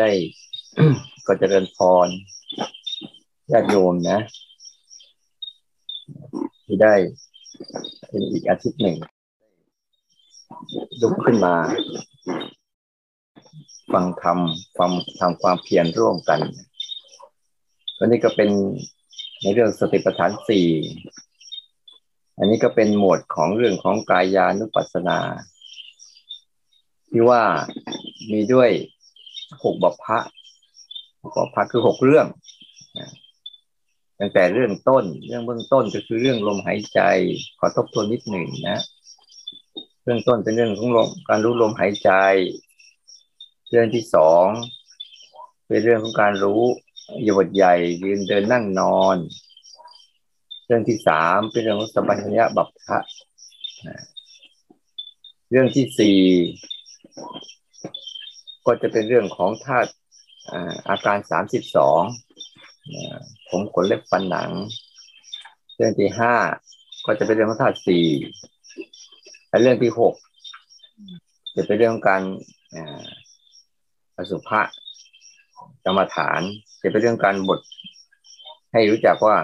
ได้ก็จเจริญพรญาติโยมนะ ที่ได้เป็นอีกอาทิตย์หนึ่งลุกขึ้นมา ฟังธรรมฟังทำความเพียรร่วมกันวันนี้ก็เป็นในเรื่องสติปัฏฐานสี่อันนี้ก็เป็นหมวดของเรื่องของกายานุปัสสนา ที่ว่ามีด้วย หกบัพพะหกบัพพะคือหกเรื่องตั้งแต่เรื่องต้น เรื่องเบื้องต้นก็คือเรื่องลมหายใจ ขอทบทวนนิดหนึ่งนะเรื่องต้นเป็นเรื่องของลมการรู้ลมหายใจ เรื่องที่สองเป็นเรื่องของการรู้ยบทใหญ่ยืนเดินนั่งนอน เรื่องที่สามเป็นเรื่องของสัมปัญญะบัพพะเรื่องที่สี่ ก็จะเป็นเรื่องของธาตุอาการสามสิบสองผมขนเล็บฟันหนัง เรื่องที่ห้าก็จะเป็นเรื่องของธาตุสี่และเรื่องที่หกจะเป็นเรื่องการอสุภะกรรมฐาน จะเป็นเรื่องการบท ให้รู้จักว่า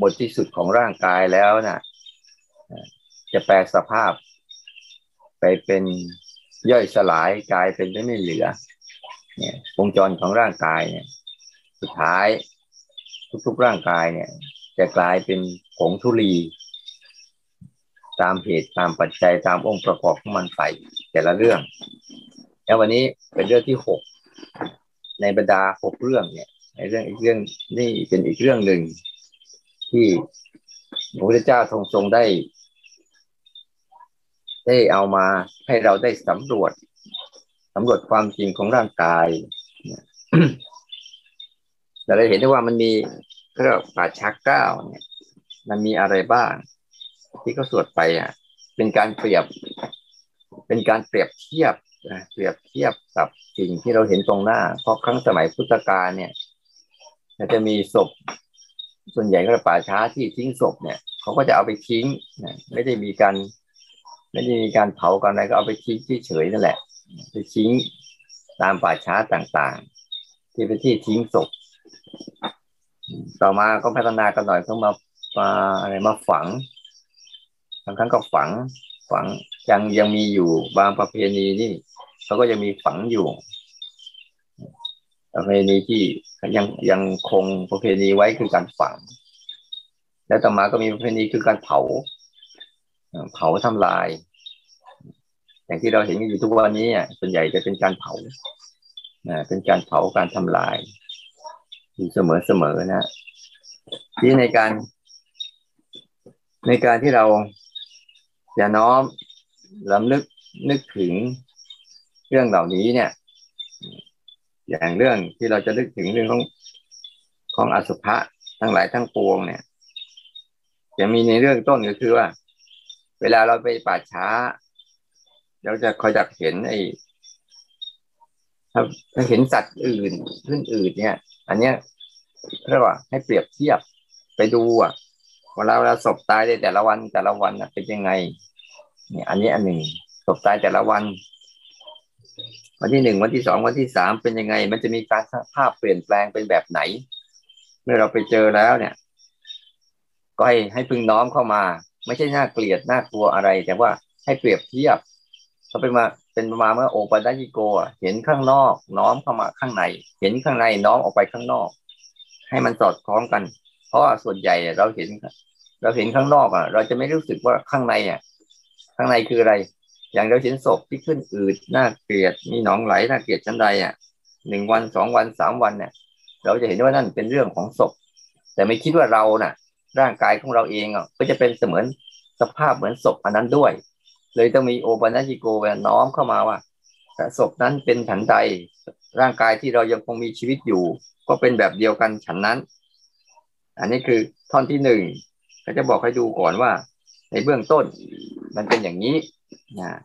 บทที่สุดของร่างกายแล้วนะ่ะจะแปลสภาพไปเป็น ย่อยสลายกลายเป็นไม่เหลือ เนี่ยวงจรของร่างกายเนี่ย สุดท้าย ทุกๆร่างกายเนี่ย จะกลายเป็นผงธุลี ตามเหตุตามปัจจัยตามองค์ประกอบของมันไปแต่ละเรื่อง แล้ววันนี้เป็นเรื่องที่หกในบรรดาหกเรื่องเนี่ยในเรื่องอีกเรื่องนี่เป็นอีกเรื่องหนึ่งที่พระพุทธเจ้าทรงทรงได้ ได้เอามาให้เราได้สำรวจสำรวจความจริงของร่างกายเราได้เห็นได้ว่ามันมีเรียกป่าชักเก้าเนี่ย มันมีอะไรบ้าง ที่เขาสวดไปอะ เป็นการเปรียบ เป็นการเปรียบเทียบเปรียบเทียบกับสิ่งที่เราเห็นตรงหน้า เพราะครั้งสมัยพุทธกาลเนี่ยจะมีศพ ส่วนใหญ่ก็ป่าช้าที่ทิ้งศพเนี่ยเขาก็จะเอาไปทิ้งไม่ได้มีการ ไม่ได้มีการเผากันอะไรก็เอาไปทิ้งที่เฉยนั่นแหละ ไปทิ้งตามป่าช้าต่างๆ ที่เป็นที่ทิ้งศพต่อมาก็พัฒนากันหน่อยเขามามาอะไรมาฝังบางครั้งก็ฝังฝังยังยังมีอยู่บางประเพณีนี่เขาก็ยังมีฝังอยู่ ประเพณีที่ยังยังคงประเพณีไว้คือการฝัง แล้วต่อมาก็มีประเพณีคือการเผา เผาทำลาย อย่างที่เราเห็นอยู่ทุกวันนี้ส่วนใหญ่จะเป็นการเผาเป็นการเผาการทำลายอยู่เสมอเสมอนะที่ในการ ในการที่เราจะน้อมลำลึกนึกถึงเรื่องเหล่านี้เนี่ย อย่างเรื่องที่เราจะนึกถึงเรื่องของของอสุภะทั้งหลายทั้งปวงเนี่ย จะมีในเรื่องต้นก็คือว่า เวลาเราไปป่าช้า เราจะคอยจักเห็นไอ้ถ้าถ้าเห็นสัตว์อื่นขึ้นอื่นเนี่ย อันเนี้ยเรียกว่าให้เปรียบเทียบไปดูอะเวลาเวลาศพตายในแต่ละวันแต่ละวันเป็นยังไง เนี่ย อันนี้อันหนึ่งศพตายแต่ละวัน วันที่หนึ่งวันที่สองวันที่สามเป็นยังไง มันจะมีการภาพเปลี่ยนแปลงเป็นแบบไหน เมื่อเราไปเจอแล้วเนี่ย ก็ให้ให้พึงน้อมเข้ามา ไม่ใช่น่าเกลียดน่ากลัวอะไร แต่ว่าให้เปรียบเทียบเขาเป็นมาเป็นมาเมื่อโอปัญญิโกเห็นข้างนอก น้อมเข้ามาข้างใน เห็นข้างในน้อมออกไปข้างนอก ให้มันสอดคล้องกัน เพราะส่วนใหญ่เราเห็น เราเห็นข้างนอกอะ เราจะไม่รู้สึกว่าข้างในอะข้างในคืออะไร อย่างเราเห็นศพที่ขึ้นอืดน่าเกลียดมีหนองไหลน่าเกลียดชั้นใดอะหนึ่งวันสองวันสามวันเนี่ย เราจะเห็นว่านั่นเป็นเรื่องของศพแต่ไม่คิดว่าเราน่ะ ร่างกายของเราเองอะก็จะเป็นเสมือนสภาพเหมือนศพอันนั้นด้วย เลยต้องมีโอปัญญิโกน้อมเข้ามาว่าศพนั้นเป็นฉันใดร่างกายที่เรายังคงมีชีวิตอยู่ ก็เป็นแบบเดียวกันฉันนั้น อันนี้คือท่อนที่หนึ่งเขาจะบอกให้ดูก่อนว่า ในเบื้องต้นมันเป็นอย่างนี้นะ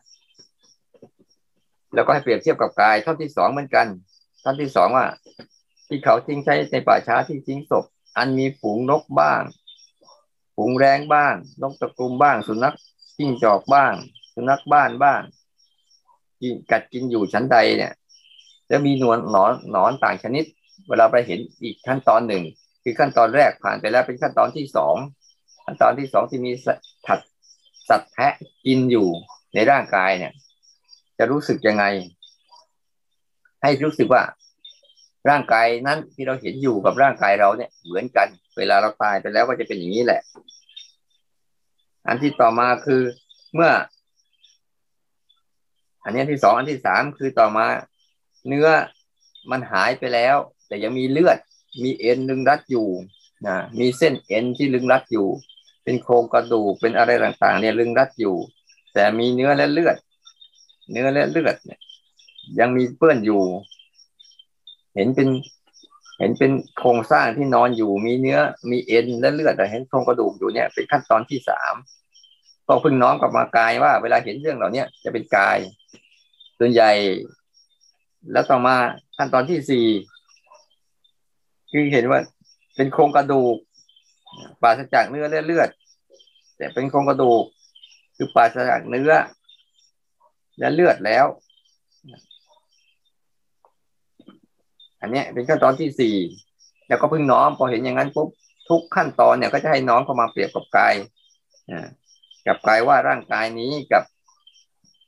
แล้วก็ให้เปรียบเทียบกับกายท่อนที่สองเหมือนกัน ท่อนที่สองว่า ที่เขาทิ้งใช้ในป่าช้าที่ทิ้งศพ อันมีฝูงนกบ้าง ฝูงแรงบ้างนกตะกุมบ้าง สุนัขจิ้งจอกบ้าง สุนัขบ้านบ้างกินกัดกินอยู่ชั้นใดเนี่ยแล้วมีนวลหนอนหนอนต่างชนิด เวลาไปเห็นอีกขั้นตอนหนึ่ง คือขั้นตอนแรกผ่านไปแล้วเป็นขั้นตอนที่สองขั้นตอนที่สองที่มีสัตว์สัตว์แพะกินอยู่ในร่างกายเนี่ย จะรู้สึกยังไง ให้รู้สึกว่า ร่างกายนั้นที่เราเห็นอยู่กับร่างกายเราเนี่ยเหมือนกัน เวลาเราตายไปแล้วก็จะเป็นอย่างนี้แหละ อันที่ต่อมาคือเมื่อ อันนี้ที่สองอันที่สามคือต่อมา เนื้อมันหายไปแล้ว แต่ยังมีเลือด มีเอ็นลึงรัดอยู่นะมีเส้นเอ็นที่ลึงรัดอยู่ เป็นโครงกระดูกเป็นอะไรต่างๆ เนี่ยลึงรัดอยู่ แต่มีเนื้อและเลือด เนื้อและเลือดเนี่ยยังมีเปื้อนอยู่ เห็นเป็น เห็นเป็นโครงสร้างที่นอนอยู่มีเนื้อ มีเอ็นและเลือดแต่เห็นโครงกระดูกอยู่เนี่ย เป็นขั้นตอนที่สามก็พึ่งน้อมกลับมากายว่า เวลาเห็นเรื่องเหล่านี้จะเป็นกายส่วนใหญ่ แล้วต่อมาขั้นตอนที่สี่คือเห็นว่า เป็นโครงกระดูกปราศจากเนื้อและเลือดแต่เป็นโครงกระดูก คือปราศจากเนื้อและเลือดแล้ว อันนี้เป็นขั้นตอนที่สี่แล้วก็พึ่งน้อมพอเห็นอย่างนั้นปุ๊บทุกขั้นตอนเนี่ยก็จะให้น้อมเข้ามาเปรียบกับกายกับกายว่าร่างกายนี้กับ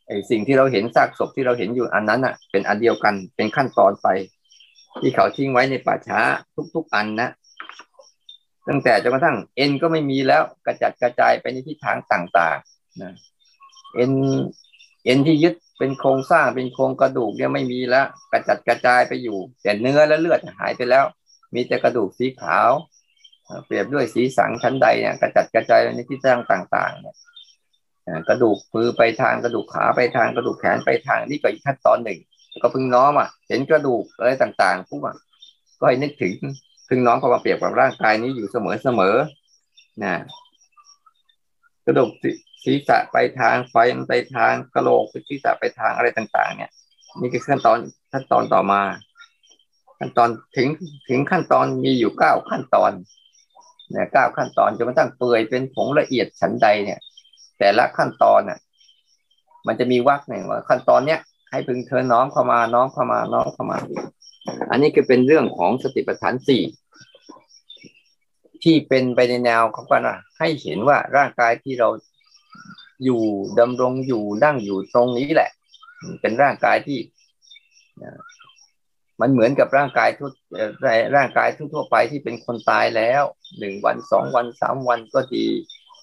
ไอสิ่งที่เราเห็นซากศพที่เราเห็นอยู่อันนั้นอะ เป็นอันเดียวกันเป็นขั้นตอนไป ที่เขาทิ้งไว้ในป่าช้าทุก ๆ อันนะตั้งแต่จนกระทั่งเอ็นก็ไม่มีแล้วกระจัดกระจายไปในทิศทางต่างๆนะเอ็นเอ็นที่ยึด เป็นโครงสร้างเป็นโครงกระดูกเนี่ยไม่มีแล้วกระจัดกระจายไปอยู่ แต่เนื้อและเลือดหายไปแล้ว มีแต่กระดูกสีขาว เปรียบด้วยสีสังชั้นใดเนี่ยกระจัดกระจายในที่ตั้งต่าง ๆ เนี่ยกระดูกมือไปทางกระดูกขาไปทางกระดูกแขนไปทางนี่ก็อีกขั้นตอนหนึ่ง ก็พึ่งน้อมอะ เห็นกระดูกอะไรต่างๆปุ๊บอะก็ให้นึกถึงพึ่งน้อมเข้ามาเปรียบกับร่างกายนี้อยู่เสมอเสมอนะกระดูก ศีรษะไปทางไฟมันไปทางกระโหลกศีรษะไปทางอะไรต่าง ๆ เนี่ย นี่คือขั้นตอนขั้นตอนต่อมา ขั้นตอนถึงถึงขั้นตอนมีอยู่เก้าขั้นตอนเนี่ยเก้าขั้นตอนจนกระทั่งเปื่อยเป็นผงละเอียดชั้นใดเนี่ย แต่ละขั้นตอนน่ะ มันจะมีวักหนึ่งว่าขั้นตอนเนี้ยให้พึงเธอน้อมเข้ามาน้อมเข้ามาน้อมเข้ามา อันนี้ก็เป็นเรื่องของสติปัฏฐานสี่ที่เป็นไปในแนวของกาให้เห็นว่าร่างกายที่เรา อยู่ดำรงอยู่นั่งอยู่ตรงนี้แหละ เป็นร่างกายที่มันเหมือนกับร่างกายทุกร่างกายทั่วไปที่เป็นคนตายแล้วหนึ่งวันสองวันสามวันก็ดี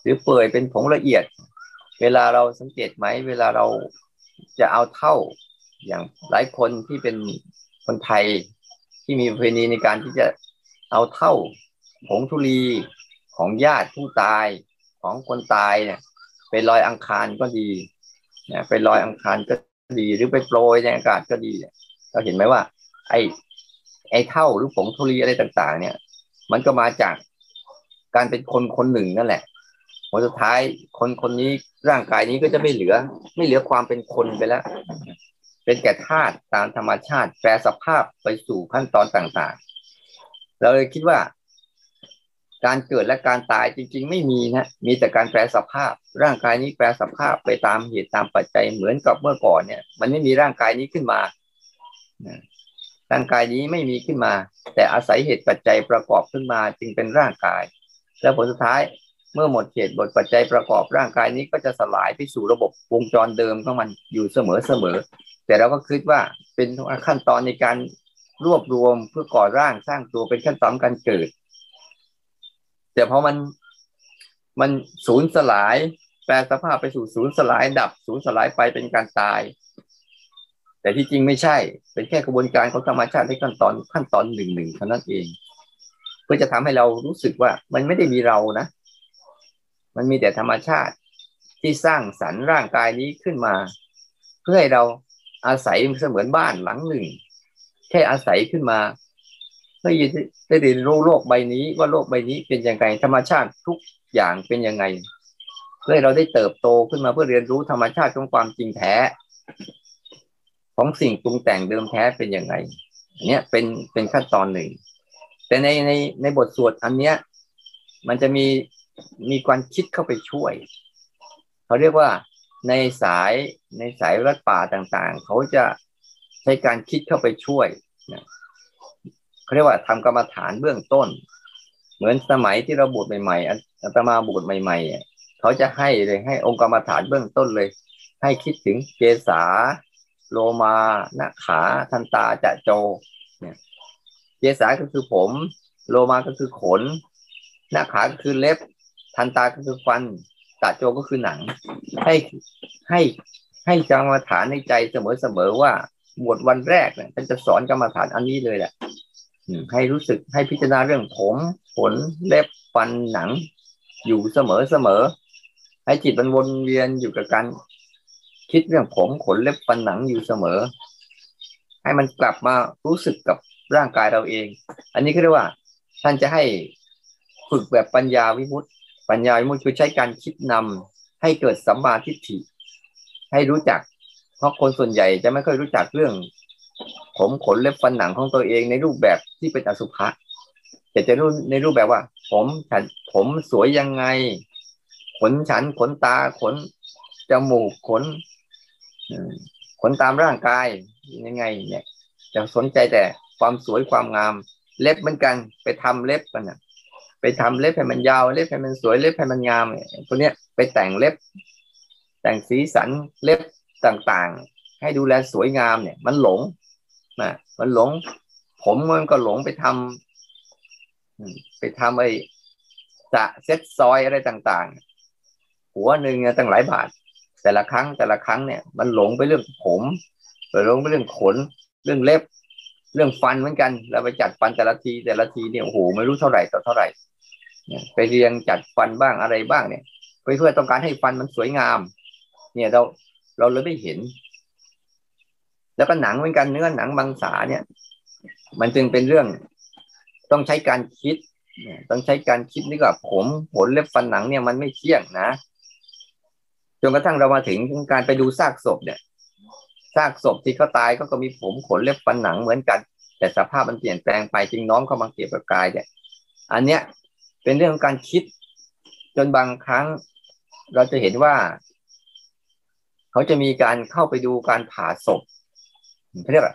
หรือเปื่อยเป็นผงละเอียด เวลาเราสังเกตไหม เวลาเราจะเอาเท่าอย่างหลายคนที่เป็นคนไทยที่มีประเพณีในการที่จะเอาเท่าผงธุลีของญาติผู้ตายของคนตายเนี่ย ไปลอยอังคารก็ดีนะไปลอยอังคารก็ดีหรือไปโปรยในอากาศก็ดีเราเห็นไหมว่า ไอ้ไอ้เท่าหรือผงธุลีอะไรต่าง ๆ เนี่ย มันก็มาจากการเป็นคนคนหนึ่งนั่นแหละผลสุดท้ายคนคนนี้ร่างกายนี้ก็จะไม่เหลือ ไม่เหลือความเป็นคนไปแล้ว เป็นแก่ธาตุตามธรรมชาติแปรสภาพไปสู่ขั้นตอนต่างๆ เราเลยคิดว่า การเกิดและการตายจริง ๆ ไม่มีนะมีแต่การแปลสภาพ ร่างกายนี้แปลสภาพไปตามเหตุตามปัจจัยเหมือนกับเมื่อก่อนเนี่ย มันไม่มีร่างกายนี้ขึ้นมาร่างกายนี้ไม่มีขึ้นมา แต่อาศัยเหตุปัจจัยประกอบขึ้นมาจึงเป็นร่างกาย แล้วผลสุดท้ายเมื่อหมดเหตุบทปัจจัยประกอบร่างกายนี้ก็จะสลายไปสู่ระบบวงจรเดิมของมันอยู่เสมอเสมอแต่เราก็คิดว่าเป็นขั้นตอนในการรวบรวมเพื่อก่อร่างสร้างตัวเป็นขั้นตอนการเกิด แต่พอมันมันสูญสลาย แปลสภาพไปสู่ศูนย์สลายดับศูนย์สลายไปเป็นการตาย แต่ที่จริงไม่ใช่ เป็นแค่กระบวนการของธรรมชาติในขั้นตอนขั้นตอนหนึ่งหนึ่งเท่านั้นเอง เพื่อจะทำให้เรารู้สึกว่ามันไม่ได้มีเรานะ มันมีแต่ธรรมชาติที่สร้างสรรค์ร่างกายนี้ขึ้นมา เพื่อให้เราอาศัยเสมือนบ้านหลังหนึ่ง แค่อาศัยขึ้นมา ได้ยินได้เรียนรู้โลกใบนี้ว่าโลกใบนี้เป็นยังไงธรรมชาติทุกอย่างเป็นยังไง เพื่อเราได้เติบโตขึ้นมาเพื่อเรียนรู้ธรรมชาติของความจริงแท้ ของสิ่งปรุงแต่งเดิมแท้เป็นยังไงอันนี้เป็นเป็นขั้นตอนหนึ่ง แต่ในในในบทสวดอันเนี้ย มันจะมีมีความคิดเข้าไปช่วย เขาเรียกว่าในสายในสายรัดป่าต่างๆ เขาจะใช้การคิดเข้าไปช่วยนะ เขาเรียกว่าทำกรรมฐานเบื้องต้น เหมือนสมัยที่เราบวชใหม่ๆอัตมาบวชใหม่ๆเขาจะให้เลยให้องค์กรรมฐานเบื้องต้นเลย ให้คิดถึงเกษาโลมานาขาทันตาจะโจเนี่ยเกษาก็คือผม โลมาก็คือขน หน้าขาก็คือเล็บ ทันตาก็คือฟันตาโจก็คือหนัง ให้ให้ให้กรรมฐานในใจเสมอๆว่าบวชวันแรกเนี่ยท่านจะสอนกรรมฐานอันนี้เลยแหละ ให้รู้สึกให้พิจารณาเรื่องผมขนเล็บฟันหนัง อยู่เสมอเสมอ ให้จิตมันวนเวียนอยู่กับการคิดเรื่องผมขนเล็บฟันหนังอยู่เสมอ ให้มันกลับมารู้สึกกับร่างกายเราเอง อันนี้ก็เรียกว่า ท่านจะให้ฝึกแบบปัญญาวิมุตติ ปัญญาวิมุตติคือใช้การคิดนำให้เกิดสัมมาทิฏฐิ ให้รู้จัก เพราะคนส่วนใหญ่จะไม่ค่อยรู้จักเรื่อง ผมขนเล็บฟันหนังของตัวเองในรูปแบบที่เป็นอสุภะแต่จะรู้ในรูปแบบว่า ผมฉันผมสวยยังไง ขนฉันขนตาขนจมูกขนขนตามร่างกายยังไง เนี่ยจะสนใจแต่ความสวยความงาม เล็บเหมือนกันไปทำเล็บกันนะไปทำเล็บให้มันยาวเล็บให้มันสวยเล็บให้มันงามตัวเนี้ยไปแต่งเล็บ แต่งสีสันเล็บต่างๆ ให้ดูแลสวยงามเนี่ย มันหลง นะมันหลง ผมมันก็หลงไปทำไปทำไอ้จะเซ็ตซอยอะไรต่างๆ หัวหนึ่งเนี่ยตั้งหลายบาท แต่ละครั้งแต่ละครั้งเนี่ย มันหลงไปเรื่องผมไปหลงไปเรื่องขน เรื่องเล็บ เรื่องฟันเหมือนกันแล้วไปจัดฟันแต่ละทีแต่ละทีเนี่ยโอ้โหไม่รู้เท่าไหร่ต่อเท่าไหร่ไปเรียงจัดฟันบ้างอะไรบ้างเนี่ยไปเพื่อต้องการให้ฟันมันสวยงาม เนี่ยเราเราเลยไม่เห็น แล้วก็หนังเหมือนกันเนื้อหนังบางสาเนี่ย มันจึงเป็นเรื่อง ต้องใช้การคิดต้องใช้การคิดนี่ก็ผมผลเล็บฟันหนังเนี่ยมันไม่เที่ยงนะจนกระทั่งเรามาถึงการไปดูซากศพเนี่ยซากศพที่เขาตายก็ก็มีผมขนเล็บฟันหนังเหมือนกัน แต่สภาพมันเปลี่ยนแปลงไปจึงน้อมเข้ามาเกี่ยวกับกายเนี่ย อันเนี้ยเป็นเรื่องของการคิด จนบางครั้ง เราจะเห็นว่า เขาจะมีการเข้าไปดูการผ่าศพ เขาเรียกว่า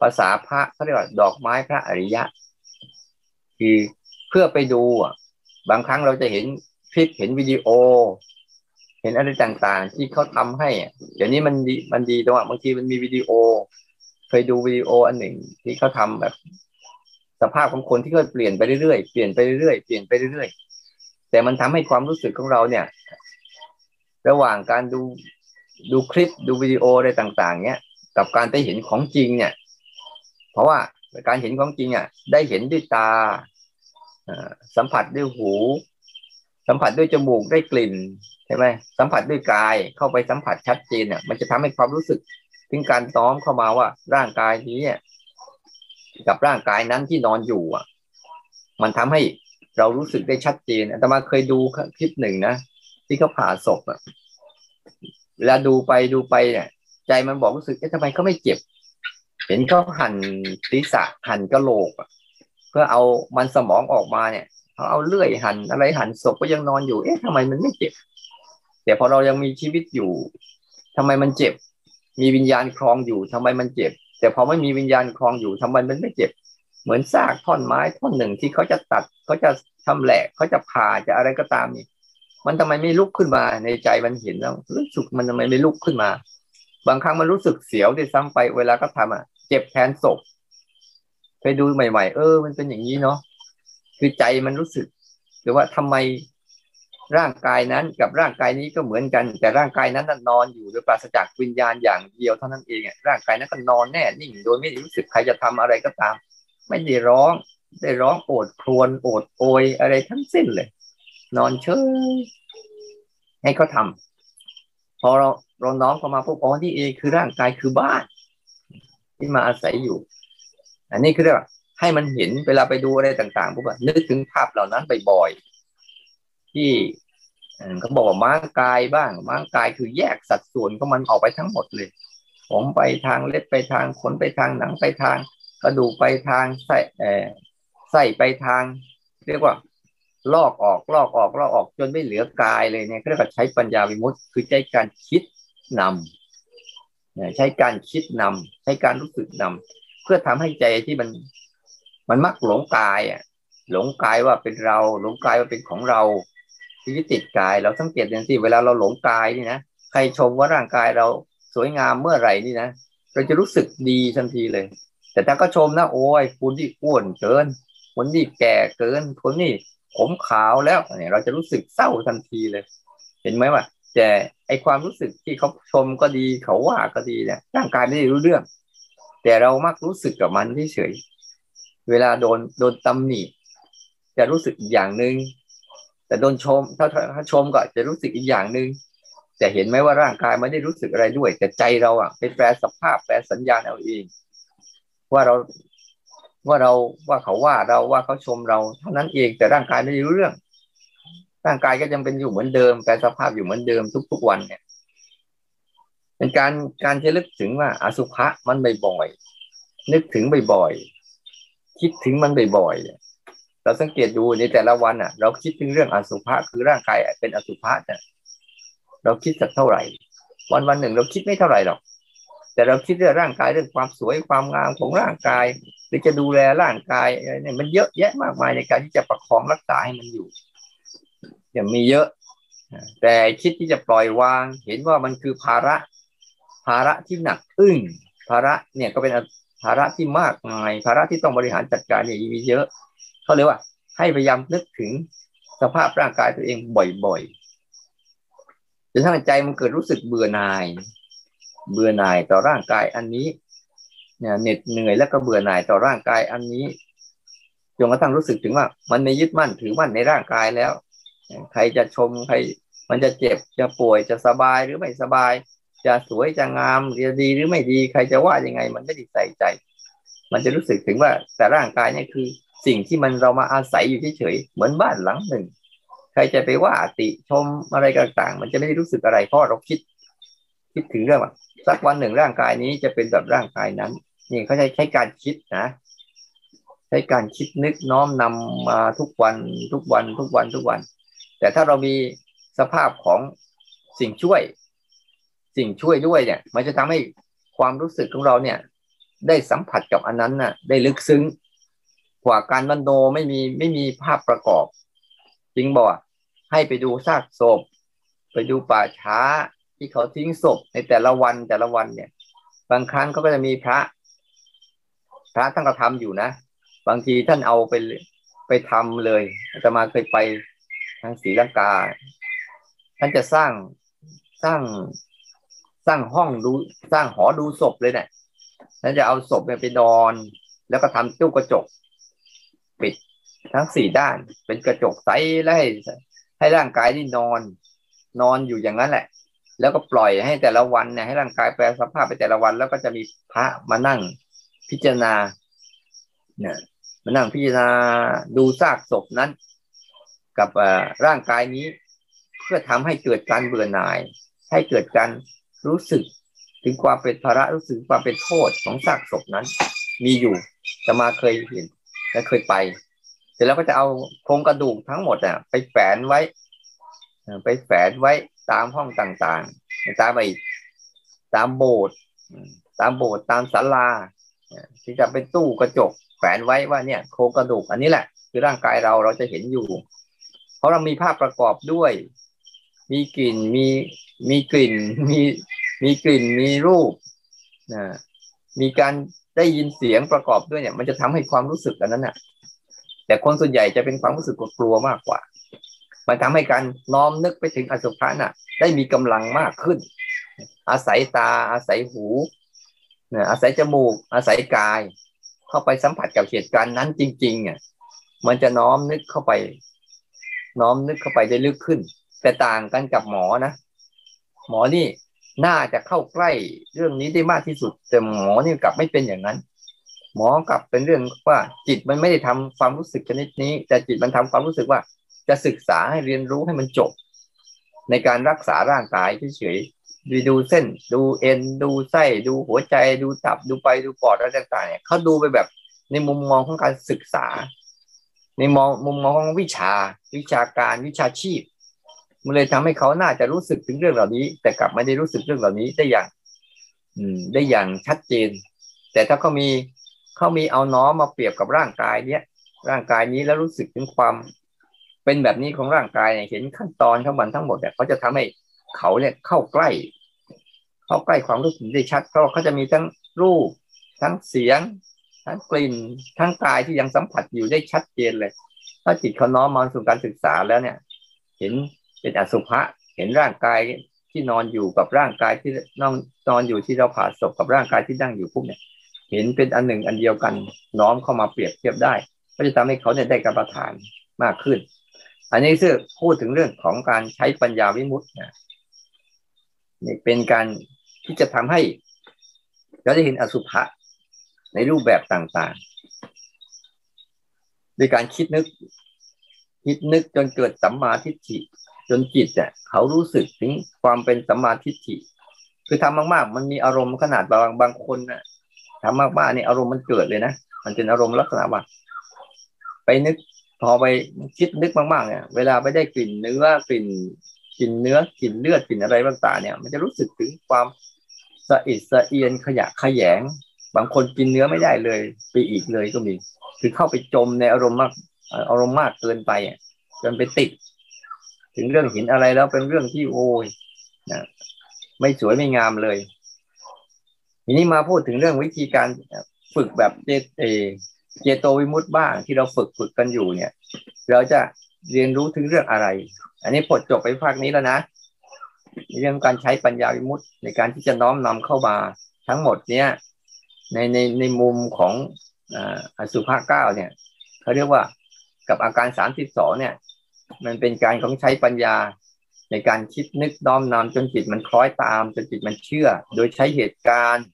ภาษาพระเขาเรียกว่าดอกไม้พระอริยะ คือเพื่อไปดูอะ บางครั้งเราจะเห็นคลิปเห็นวิดีโอ เห็นอะไรต่างๆ ที่เขาทำให้เดี๋ยวนี้มันดีมันดีตรงว่าบางทีมันมีวิดีโอ เคยดูวิดีโออันหนึ่งที่เขาทาแบบ สภาพของคนที่เขาเปลี่ยนไปเรื่อยๆเปลี่ยนไปเรื่อยๆเปลี่ยนไปเรื่อยๆแต่มันทำให้ความรู้สึกของเราเนี่ย ระหว่างการดูดูคลิปดูวิดีโออะไรต่าง ๆ เนี่ย กับการได้เห็นของจริงเนี่ย เพราะว่าการเห็นของจริงอะได้เห็นด้วยตาสัมผัสด้วยหู สัมผัสด้วยจมูกได้กลิ่นใช่ไหมสัมผัสด้วยกายเข้าไปสัมผัสชัดเจนเนี่ยมันจะทำให้ความรู้สึกถึงการต้อมเข้ามาว่าร่างกายนี้กับร่างกายนั้นที่นอนอยู่อะ มันทำให้เรารู้สึกได้ชัดเจนแต่มาเคยดูคลิปหนึ่งนะที่เขาผ่าศพอะเวลาดูไปดูไปเนี่ย ใจมันบอกรู้สึกเอ๊ะทำไมเขาไม่เจ็บ เห็นเขาหั่นศีรษะหั่นกระโหลกเพื่อเอามันสมองออกมาเนี่ยเขาเอาเลื่อยหั่นอะไรหั่นศพก็ยังนอนอยู่ เอ๊ะทำไมมันไม่เจ็บ แต่พอเรายังมีชีวิตอยู่ทำไมมันเจ็บ มีวิญญาณคลองอยู่ทำไมมันเจ็บ แต่พอไม่มีวิญญาณคลองอยู่ทำไมมันไม่เจ็บ เหมือนซากท่อนไม้ท่อนหนึ่งที่เขาจะตัดเขาจะทำแหลกเขาจะผ่าจะอะไรก็ตามนี่มันทำไมไม่ลุกขึ้นมาในใจมันเห็นแล้วรู้สึกมันทำไมไม่ลุกขึ้นมา บางครั้งมันรู้สึกเสียวด้วยซ้ำไปเวลาก็ทำอะ เจ็บแทนศพไปดูใหม่ ๆ เออ มันเป็นอย่างนี้เนาะคือใจมันรู้สึก หรือว่าทำไมร่างกายนั้นกับร่างกายนี้ก็เหมือนกัน แต่ร่างกายนั้นนอนอยู่โดยปราศจากวิญญาณอย่างเดียวเท่านั้นเองร่างกายนั้นก็นอนแน่นิ่งโดยไม่รู้สึกใครจะทำอะไรก็ตาม ไม่ได้ร้องได้ร้องโอดครวญโอดโอยอะไรทั้งสิ้นเลย นอนเฉยให้เขาทาพอเรา เราน้องเข้ามาพวกอ๋อนี่เองคือร่างกายคือบ้าน ที่มาอาศัยอยู่ อันนี้คือเรียกว่าให้มันเห็นเวลาไปดูอะไรต่างๆพวกนึกถึงภาพเหล่านั้นบ่อยๆที่เขาบอกว่าม้างกายบ้าง ม้างกายคือแยกสัดส่วนของมันออกไปทั้งหมดเลย ผมไปทางเล็บไปทางขนไปทางหนังไปทางกระดูกไปทางไส้เออไส้ไปทาง เรียกว่าลอกออกลอกออกลอกออกจนไม่เหลือกายเลยเนี่ยเรียกว่าใช้ปัญญาวิมุตต์คือใช้การคิด นำใช้การคิดนำใช้การรู้สึกนำเพื่อทำให้ใจที่มัน มันมักหลงกายอะหลงกายว่าเป็นเรา หลงกายว่าเป็นของเราที่ติดกาย เราสังเกตอย่างที่เวลาเราหลงกายนี่นะใครชมว่าร่างกายเราสวยงามเมื่อไหร่นี่นะเราจะรู้สึกดีทันทีเลย แต่ถ้าก็ชมนะโอ้ยคุณที่อ้วนเกินคนที่แก่เกินคนนี่ผมขาวแล้วเนี่ยเราจะรู้สึกเศร้าทันทีเลย เห็นไหมว่า แต่ไอความรู้สึกที่เขาชมก็ดีเขาว่าก็ดีเนี่ยร่างกายไม่ได้รู้เรื่อง แต่เรามักรู้สึกกับมันเฉยเวลาโดนโดนตำหนิจะรู้สึกอีกอย่างหนึ่งแต่โดนชมถ้าถ้าชมก็จะรู้สึกอีกอย่างหนึ่งแต่เห็นไหมว่าร่างกายไม่ได้รู้สึกอะไรด้วย แต่ใจเราอะไปแปลสภาพแปลสัญญาณเอาเอง ว่าเราว่าเราว่าเขาว่าเราว่าเขาชมเราเท่านั้นเองแต่ร่างกายไม่รู้เรื่อง ร่างกายก็ยังเป็นอยู่เหมือนเดิมแปลสภาพอยู่เหมือนเดิมทุกๆวันเนี่ย เป็นการการจะลึกถึงว่าอสุภะมันบ่อยๆนึกถึงบ่อยๆคิดถึงมันบ่อยๆเราสังเกตดูในแต่ละวันอะ เราคิดถึงเรื่องอสุภะคือร่างกายเป็นอสุภะเนี่ยเราคิดสักเท่าไหร่ วันวันหนึ่งเราคิดไม่เท่าไหร่หรอกแต่เราคิดเรื่องร่างกายเรื่องความสวยความงามของร่างกาย หรือจะดูแลร่างกายเนี่ยมันเยอะแยะมากมายในการที่จะประคองรักษาให้มันอยู่ ย่างมีเยอะ แต่คิดที่จะปล่อยวาง เห็นว่ามันคือภาระ ภาระที่หนักอึ้งภาระเนี่ยก็เป็นภาระที่มากมาย ภาระที่ต้องบริหารจัดการเนี่ยมีเยอะเขาเรียกว่า ให้พยายามนึกถึงสภาพร่างกายตัวเองบ่อยๆจนทั้งใจมันเกิดรู้สึกเบื่อหน่าย เบื่อหน่ายต่อร่างกายอันนี้เนี่ยเหน็ดเหนื่อยแล้วก็เบื่อหน่ายต่อร่างกายอันนี้จนกระทั่งรู้สึกถึงว่า มันไม่ยึดมั่นถือมั่นในร่างกายแล้ว ใครจะชมใคร มันจะเจ็บจะป่วยจะสบายหรือไม่สบาย จะสวยจะงามจะดีหรือไม่ดี ใครจะว่ายังไง มันไม่ได้ใส่ใจ มันจะรู้สึกถึงว่าแต่ร่างกายนี่คือ สิ่งที่มันเรามาอาศัยอยู่เฉยๆเหมือนบ้านหลังหนึ่ง ใครจะไปว่าติชมอะไรต่างๆ มันจะไม่ได้รู้สึกอะไรเพราะเราคิด คิดถึงเรื่องว่าสักวันหนึ่งร่างกายนี้จะเป็นแบบร่างกายนั้นนี่เขาใช้ใช้การคิดนะใช้การคิดนึกน้อมนำมาทุกวันทุกวันทุกวันทุกวัน แต่ถ้าเรามีสภาพของสิ่งช่วย สิ่งช่วยด้วยเนี่ย มันจะทำให้ความรู้สึกของเราเนี่ย ได้สัมผัสกับอันนั้นน่ะ ได้ลึกซึ้งกว่าการบรรโนไม่มีไม่มีภาพประกอบ จริงบอกให้ไปดูซากศพ ไปดูป่าช้าที่เขาทิ้งศพในแต่ละวันแต่ละวันเนี่ย บางครั้งเขาก็จะมีพระ พระท่านก็ทำอยู่นะ บางทีท่านเอาไปไปทำเลยจะมาเคยไป ทางศรีลังกา ท่านจะสร้างสร้างสร้างห้องดูสร้างหอดูศพเลยเนะี่ยท่านจะเอาศพไปนอน แล้วก็ทำตู้กระจก ปิดทั้งสี่ด้าน เป็นกระจกใสและให้ให้ร่างกายที่นอน นอนอยู่อย่างนั้นแหละ แล้วก็ปล่อยให้แต่ละวันเนี่ยให้ร่างกายแปลสภาพไปแต่ละวัน แล้วก็จะมีพระมานั่งพิจารณาเนี่ยมานั่งพิจารณาดูซากศพนั้น กับร่างกายนี้ เพื่อทำให้เกิดการเบื่อหน่าย ให้เกิดการรู้สึกถึงความเป็นภาระรู้สึกความเป็นโทษของซากศพนั้น มีอยู่จะมาเคยเห็นและเคยไป เสร็จแล้วก็จะเอาโครงกระดูกทั้งหมดอะไปแฝนไว้ ไปแฝนไว้ตามห้องต่างๆ ตามไปตามโบสถ์ตามโบสถ์ตามศาลาที่จะเป็นตู้กระจกแฝนไว้ว่าเนี่ยโครงกระดูกอันนี้แหละ คือร่างกายเราเราจะเห็นอยู่ ราะเรามีภาพประกอบด้วย มีกลิ่นมีมีกลิ่น มีมีกลิ่นมีรูปนะมีการได้ยินเสียงประกอบด้วยเนี่ย มันจะทำให้ความรู้สึกอันนั้นน่ะ แต่คนส่วนใหญ่จะเป็นความรู้สึกกลัวมากกว่า มันทำให้การน้อมนึกไปถึงอสุภะน่ะ ได้มีกำลังมากขึ้น อาศัยตา อาศัยหูนะอาศัยจมูก อาศัยกาย เข้าไปสัมผัสกับเหตุการณ์นั้นจริงๆอะมันจะน้อมนึกเข้าไป น้อมนึกเข้าไปได้ลึกขึ้น แต่ต่างกันกับหมอนะ หมอนี่น่าจะเข้าใกล้เรื่องนี้ได้มากที่สุด แต่หมอนี่กลับไม่เป็นอย่างนั้น หมอกลับเป็นเรื่องว่าจิตมันไม่ได้ทำความรู้สึกชนิดนี้ แต่จิตมันทำความรู้สึกว่า จะศึกษาให้เรียนรู้ให้มันจบ ในการรักษาร่างกายเฉยๆดูดูเส้น ดูเอ็นดูไส้ดูหัวใจ ดูตับดูไปดูปอดอะไรต่างๆเนี่ยเขาดูไปแบบในมุมมองของการศึกษา ในมองมุมมองของวิชา วิชาการวิชาชีพ มันเลยทำให้เขาน่าจะรู้สึกถึงเรื่องเหล่านี้ แต่กลับไม่ได้รู้สึกเรื่องเหล่านี้ได้อย่าง อืม ได้อย่างชัดเจน แต่ถ้าเขามีเขามีเอาน้อมมาเปรียบกับร่างกายเนี้ยร่างกายนี้แล้วรู้สึกถึงความ เป็นแบบนี้ของร่างกายเนี่ยเห็นขั้นตอนของมันทั้งหมดเนี่ยเขาจะทำให้เขาเนี่ยเข้าใกล้ เข้าใกล้ความรู้สึกได้ชัดเพราะเขาจะมีทั้งรูปทั้งเสียง ทั้งกลิ่นทั้งกายที่ยังสัมผัสอยู่ได้ชัดเจนเลย ถ้าจิตเขาน้อมมาสู่การศึกษาแล้วเนี่ย เห็นเป็นอสุภะเห็นร่างกายที่นอนอยู่กับร่างกายที่นอนนอนอยู่ที่เราผ่าศพกับร่างกายที่นั่งอยู่ปุ๊บเนี่ย เห็นเป็นอันหนึ่งอันเดียวกันน้อมเข้ามาเปรียบเทียบได้ ก็จะทำให้เขาเนี่ยได้กรรมฐานมากขึ้น อันนี้คือพูดถึงเรื่องของการใช้ปัญญาวิมุตต์นะนี่เป็นการที่จะทำให้เราได้เห็นอสุภะ ในรูปแบบต่างๆ ด้วยการคิดนึก คิดนึกจนเกิดสัมมาทิฏฐิจนจิตเนี่ยเขารู้สึกถึงความเป็นสัมมาทิฏฐิ คือทำมากๆ มันมีอารมณ์ขนาดบางบางคนนะทำมากๆนี่อารมณ์มันเกิดเลยนะมันเป็นอารมณ์ลักษณะว่าไปนึกพอไปคิดนึกมากๆ เนี่ย เวลาไปได้กลิ่นเนื้อกลิ่นกลิ่นเนื้อกลิ่นเลือดกลิ่นอะไรต่างๆเนี่ย มันจะรู้สึกถึงความสะอิดสะเอียนขยะขยง บางคนกินเนื้อไม่ได้เลย ไปอีกเลยก็มี คือเข้าไปจมในอารมณ์มากอารมณ์มากเกินไปจนไปติด ถึงเรื่องเห็นอะไรแล้วเป็นเรื่องที่โอ้ยนะไม่สวยไม่งามเลย ทีนี้มาพูดถึงเรื่องวิธีการฝึกแบบเจเเจโตวิมุตต์บ้างที่เราฝึกฝึกกันอยู่เนี่ย เราจะเรียนรู้ถึงเรื่องอะไร อันนี้พดจบไปภาคนี้แล้วนะเรื่องการใช้ปัญญาวิมุตต์ในการที่จะน้อมนำเข้ามาทั้งหมดเนี้ย ในในในมุมของอสุภาเก้าเนี่ยเขาเรียกว่ากับอาการสามสิบสองเนี่ย มันเป็นการของใช้ปัญญาในการคิดนึกน้อมนำจนจิตมันคล้อยตาม จนจิตมันเชื่อ โดยใช้เหตุการณ์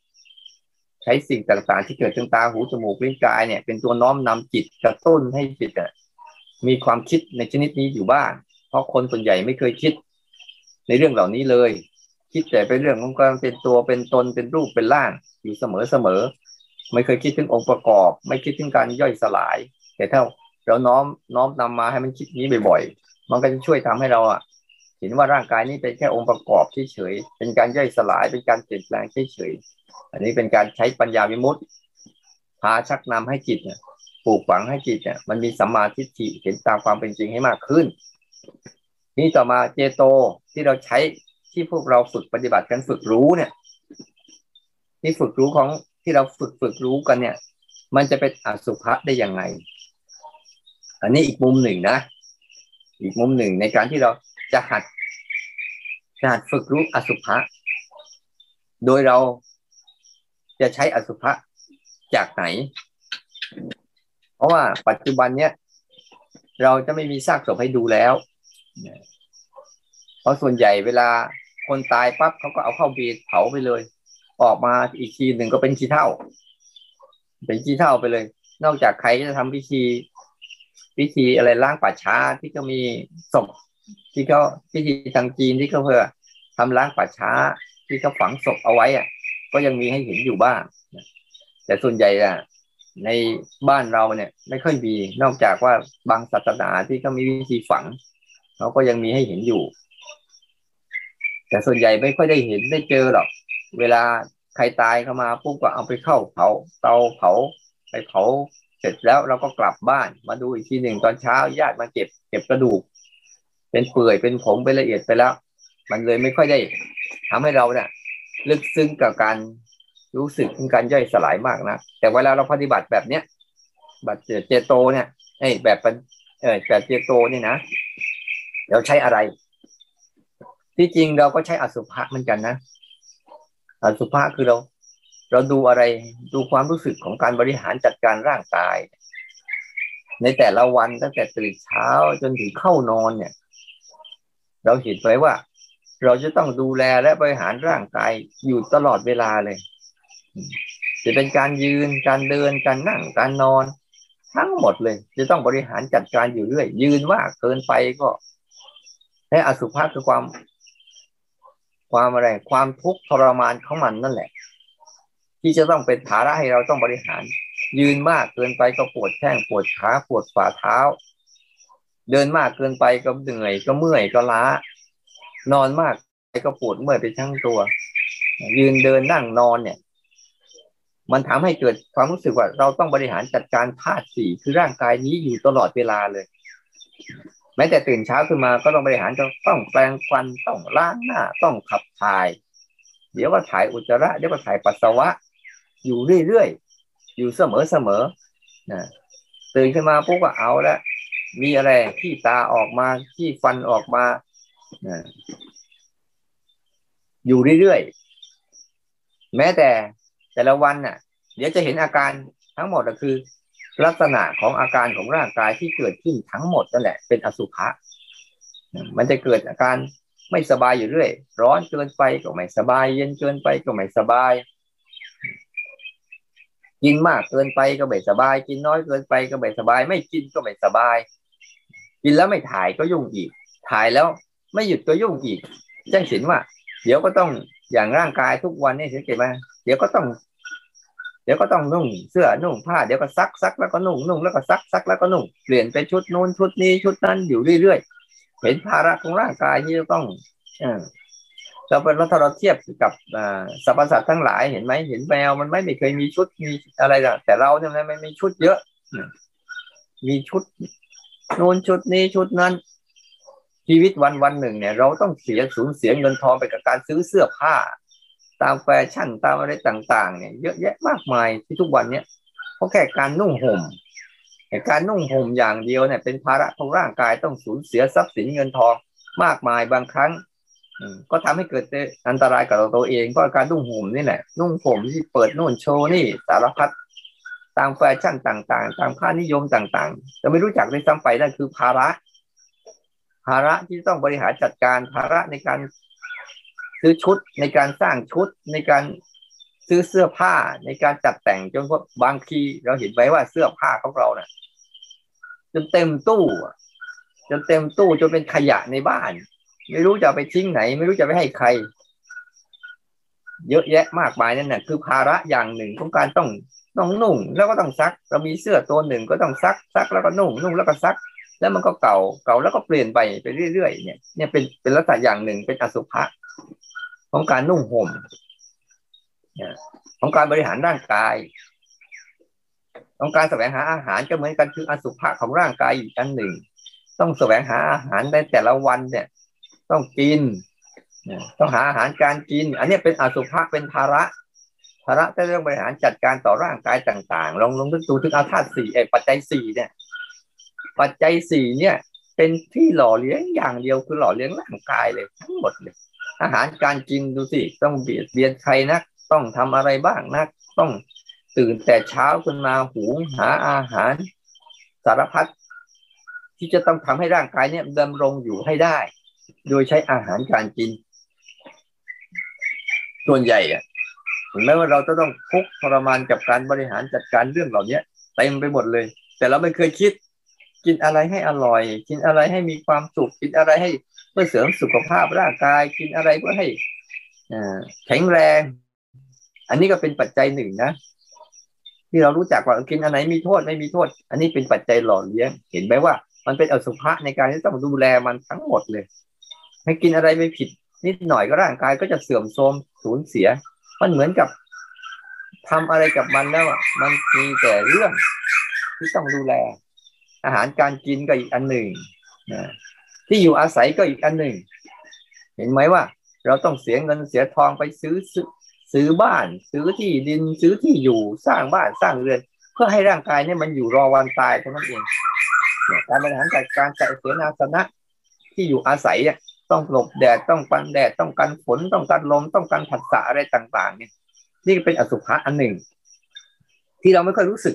ใช้สิ่งต่างๆ ที่เกิดทางตาหูจมูกลิ้นกายเนี่ยเป็นตัวน้อมนำจิตกระตุ้นให้จิตมีความคิดในชนิดนี้อยู่บ้าง เพราะคนส่วนใหญ่ไม่เคยคิดในเรื่องเหล่านี้เลย คิดแต่เป็นเรื่องของการเป็นตัวเป็นตนเป็นรูปเป็นร่าง อยู่เสมอเสมอไม่เคยคิดถึงองค์ประกอบ ไม่คิดถึงการย่อยสลาย แต่ถ้าเราน้อมน้อมนำมาให้มันคิดนี้บ่อยๆ มันก็จะช่วยทำให้เราอะเห็นว่าร่างกายนี้เป็นแค่องค์ประกอบเฉยๆเป็นการย่อยสลายเป็นการเปลี่ยนแปลงเฉยๆอันนี้เป็นการใช้ปัญญาวิมุตติพาชักนำให้จิตเนี่ยปลูกฝังให้จิตเนี่ยมันมีสัมมาทิฏฐิเห็นตามความเป็นจริงให้มากขึ้น นี่ต่อมาเจโตที่เราใช้ ที่พวกเราฝึกปฏิบัติกันฝึกรู้เนี่ยนี่ฝึกรู้ของที่เราฝึกฝึกรู้กันเนี่ย มันจะเป็นอสุภะได้ยังไง อันนี้อีกมุมหนึ่งนะ อีกมุมหนึ่งในการที่เราจะหัดจะหัดฝึกรู้อสุภะโดยเราจะใช้อสุภะจากไหน เพราะว่าปัจจุบันเนี้ยเราจะไม่มีซากศพให้ดูแล้ว เพราะส่วนใหญ่เวลาคนตายปั๊บเขาก็เอาเข้าบีเผาไปเลย ออกมาอีกทีหนึ่งก็เป็นขี้เท่า เป็นขี้เท่าไปเลย นอกจากใครจะทำพิธีพิธีอะไรล้างป่าช้าที่ก็มีศพที่เขาพิธีทางจีนที่เขาเพื่อทำล้างป่าช้าที่เขาฝังศพเอาไว้อะ ก็ยังมีให้เห็นอยู่บ้างแต่ส่วนใหญ่อะในบ้านเราเนี่ย ไม่ค่อยมีนอกจากว่าบางศาสนาที่เขามีวิธีฝังเขาก็ยังมีให้เห็นอยู่ แต่ส่วนใหญ่ไม่ค่อยได้เห็นได้เจอหรอก เวลาใครตายเข้ามาปุ๊บก็เอาไปเข้าเผาเตาเผาไปเผาเสร็จแล้วเราก็กลับบ้านมาดูอีกทีหนึ่งตอนเช้าญาติมาเก็บเก็บกระดูก เป็นเปื่อยเป็นผงเป็นละเอียดไปแล้ว มันเลยไม่ค่อยได้ทำให้เราเนี่ยลึกซึ้งกับการรู้สึกถึงการย่อยสลายมากนะแต่เวลาเราปฏิบัติแบบเนี้ยบัตเจโตเนี่ยไอ้แบบเออแบบเจโตเนี่ยนะเราใช้อะไร ที่จริงเราก็ใช้อสุภะเหมือนกันนะอสุภะคือเรา เราดูอะไรดูความรู้สึกของการบริหารจัดการร่างกาย ในแต่ละวันตั้งแต่ตื่นเช้าจนถึงเข้านอนเนี่ย เราเห็นไว้ว่า เราจะต้องดูแลและบริหารร่างกายอยู่ตลอดเวลาเลย จะเป็นการยืนการเดินการนั่งการนอน ทั้งหมดเลย จะต้องบริหารจัดการอยู่เรื่อยยืนว่าเกินไปก็และอสุภะคือความ ความอะไรความทุกข์ทรมานของมันนั่นแหละ ที่จะต้องเป็นภาระให้เราต้องบริหาร ยืนมากเกินไปก็ปวดแข้งปวดขาปวดฝ่าเท้า เดินมากเกินไปก็เหนื่อยก็เมื่อยก็ล้า นอนมากก็ปวดเมื่อยไปทั้งตัว ยืนเดินนั่งนอนเนี่ย มันทำให้เกิดความรู้สึกว่า เราต้องบริหารจัดการธาตุสี่คือร่างกายนี้อยู่ตลอดเวลาเลย ม้แต่ตื่นเช้าขึ้นมาก็ต้องบริหารต้องแปรงฟันต้องล้างหน้า ต้องขับถ่าย เดี๋ยวก็ถ่ายอุจจาระเดี๋ยวก็ถ่ายปัสสาวะ อยู่เรื่อยๆอยู่เสมอเสมอนะตื่นขึ้นมาปุ๊บก็เอาแล้วมีอะไรที่ตาออกมาที่ฟันออกมาอยู่เรื่อยๆแม้แต่แต่ละวันน่ะ เดี๋ยวจะเห็นอาการทั้งหมดก็คือ ลักษณะของอาการของร่างกายที่เกิดขึ้นทั้งหมดนั่นแหละเป็นอสุภะมันจะเกิดอาการไม่สบายอยู่เรื่อย ร้อนเกินไปก็ไม่สบาย เย็นเกินไปก็ไม่สบาย กินมากเกินไปก็ไม่สบาย กินน้อยเกินไปก็ไม่สบาย ไม่กินก็ไม่สบาย กินแล้วไม่ถ่ายก็ยุ่งอีก ถ่ายแล้วไม่หยุดก็ยุ่งอีกจะเห็นว่า เดี๋ยวก็ต้องอย่างร่างกายทุกวันนี่สังเกตไหมเดี๋ยวก็ต้อง ดี๋ยวก็ต้องนุ่งเสื้อนุ่งผ้าเดี๋ยวก็ซักซักแล้วก็นุ่งนุ่งแล้วก็ซักซักแล้วก็นุ่งเปลี่ยนไปชุดนู้นชุดนี้ชุดนั้นอยู่เรื่อยๆเห็นภาระของร่างกายที่จะต้องเราเป็นถ้าเราเทียบกับสรรพสัตว์ทั้งหลายเห็นไหมเห็นแมวมันไม่ไม่เคยมีชุดมีอะไรแต่เราเนี่ยมันมีชุดเยอะมีชุดนู้นชุดนี้ชุดนั้น ชีวิตวันวันหนึ่งเนี่ย เราต้องเสียสูญเสียเงินทองไปกับการซื้อเสื้อผ้า ตามแฟชั่นตามอะไรต่างๆ เนี่ยเยอะแยะมากมายที่ทุกวันเนี่ยเพราะแค่การนุ่งห่มการนุ่งห่มอย่างเดียวเนี่ยเป็นภาระของร่างกายต้องสูญเสียทรัพย์สินเงินทองมากมายบางครั้งก็ทำให้เกิดอันตรายกับเราตัวเองเพราะการนุ่งห่มนี่แหละนุ่งห่มที่เปิดนู่นโชว์นี่สารพัดตามแฟชั่นต่างๆ ตามค่านิยมต่างๆจะไม่รู้จักในซ้ำไปนั่นคือภาระ ภาระที่ต้องบริหารจัดการภาระในการ ซื้อชุดในการสร้างชุดในการซื้อเสื้อผ้าในการจัดแต่งจนบางทีเราเห็นไว้ว่าเสื้อผ้าของเราเนะ่ยจนเต็มตู้จนเต็มตู้จนเป็นขยะในบ้าน ไม่รู้จะไปทิ้งไหน ไม่รู้จะไปให้ใคร เยอะแยะมากมายนั่นแหละคือภาระอย่างหนึ่งของการต้องต้องนุ่ง แล้วก็ต้องซัก เรามีเสื้อตัวหนึ่งก็ต้องซักซักแล้วก็นุ่งนุ่งแล้วก็ซัก แล้วมันก็เก่าเก่าแล้วก็เปลี่ยนไปไปเรื่อยๆเนี่ยเนี่ยเป็นเป็นลักษณะอย่างหนึ่งเป็นอสุภะ ของการนุ่งห่มของการบริหารร่างกาย ของการแสวงหาอาหารก็เหมือนกันคืออสุภะของร่างกายอีกอันหนึ่ง ต้องแสวงหาอาหารในแต่ละวันเนี่ย ต้องกินต้องหาอาหารการกิน อันนี้เป็นอสุภะเป็นภาระภาระที่ต้องบริหารจัดการต่อร่างกายต่างๆ ลองลองดูถึงอาธาตุสี่เอปัจจัยสี่เนี่ย ปัจจัยสี่เนี่ย เป็นที่หล่อเลี้ยงอย่างเดียวคือหล่อเลี้ยงร่างกายเลยทั้งหมดเลย อาหารการกินดูสิต้องเบียดเบียนใครนัก ต้องทำอะไรบ้างนัก ต้องตื่นแต่เช้าขึ้นมาหุงหาอาหาร สารพัดที่จะต้องทำให้ร่างกายเนี่ยดำรงอยู่ให้ได้ โดยใช้อาหารการกิน ส่วนใหญ่อะถึงแม้ว่าเราจะต้องพุกทรมานกับการบริหารจัดการเรื่องเหล่านี้เต็มไปหมดเลย แต่เราไม่เคยคิด กินอะไรให้อร่อย กินอะไรให้มีความสุขกินอะไรให้ เพื่อเสริมสุขภาพร่างกายกินอะไรเพื่อให้แข็งแรง อันนี้ก็เป็นปัจจัยหนึ่งนะที่เรารู้จักว่ากินอันไหนมีโทษไม่มีโทษ อันนี้เป็นปัจจัยหล่อเลี้ยง เห็นไหมว่า มันเป็นอสุภะในการที่ต้องดูแลมันทั้งหมดเลย ให้กินอะไรไม่ผิด นิดหน่อยก็ร่างกายก็จะเสื่อมโทรมสูญเสีย มันเหมือนกับทำอะไรกับมันแล้วอะมันมีแต่เรื่องที่ต้องดูแล อาหารการกินก็อีกอันหนึ่งนะ ที่อยู่อาศัยก็อีกอันหนึ่ง เห็นไหมว่า เราต้องเสียเงินเสียทองไปซื้อซื้อบ้าน ซื้อที่ดินซื้อที่อยู่สร้างบ้านสร้างเรือน เพื่อให้ร่างกายเนี่ยมันอยู่รอวันตายเท่านั้นเองการบริหารจัดการจัดเสนาสนะที่อยู่อาศัยเนี่ยต้องหลบแดดต้องปันแดดต้องกันฝนต้องกันลมต้องกันผัสสะอะไรต่าง ๆ เนี่ย นี่เป็นอสุภะอันหนึ่ง ที่เราไม่ค่อยรู้สึก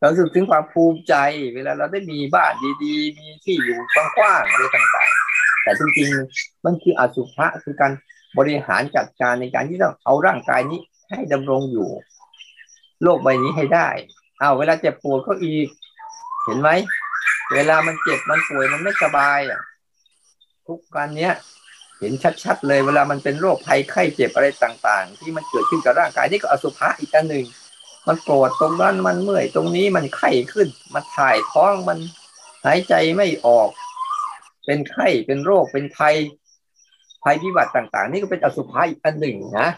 เราสึกถึงความภูมิใจ เวลาเราได้มีบ้านดีๆ มีที่อยู่กว้างๆอะไรต่างๆ แต่จริงๆ มันคืออสุภะคือการบริหารจัดการในการที่ต้องเอาร่างกายนี้ให้ดำรงอยู่ โลกใบนี้ให้ได้ เอาเวลาเจ็บปวดก็อีก เห็นไหม เวลามันเจ็บมันป่วยมันไม่สบายอะทุกการเนี้ย เห็นชัดๆเลย เวลามันเป็นโรคภัยไข้เจ็บอะไรต่าง ๆ ที่มันเกิดขึ้นกับร่างกายนี่ก็อสุภะอีกอันหนึ่ง มันปวดตรงนั้นมันเมื่อยตรงนี้มันไข้ขึ้น มันถ่ายท้องมันหายใจไม่ออก เป็นไข้เป็นโรคเป็นภัยภัยพิบัติต่าง ๆ นี่ก็เป็นอสุภะอีกอันหนึ่งนะ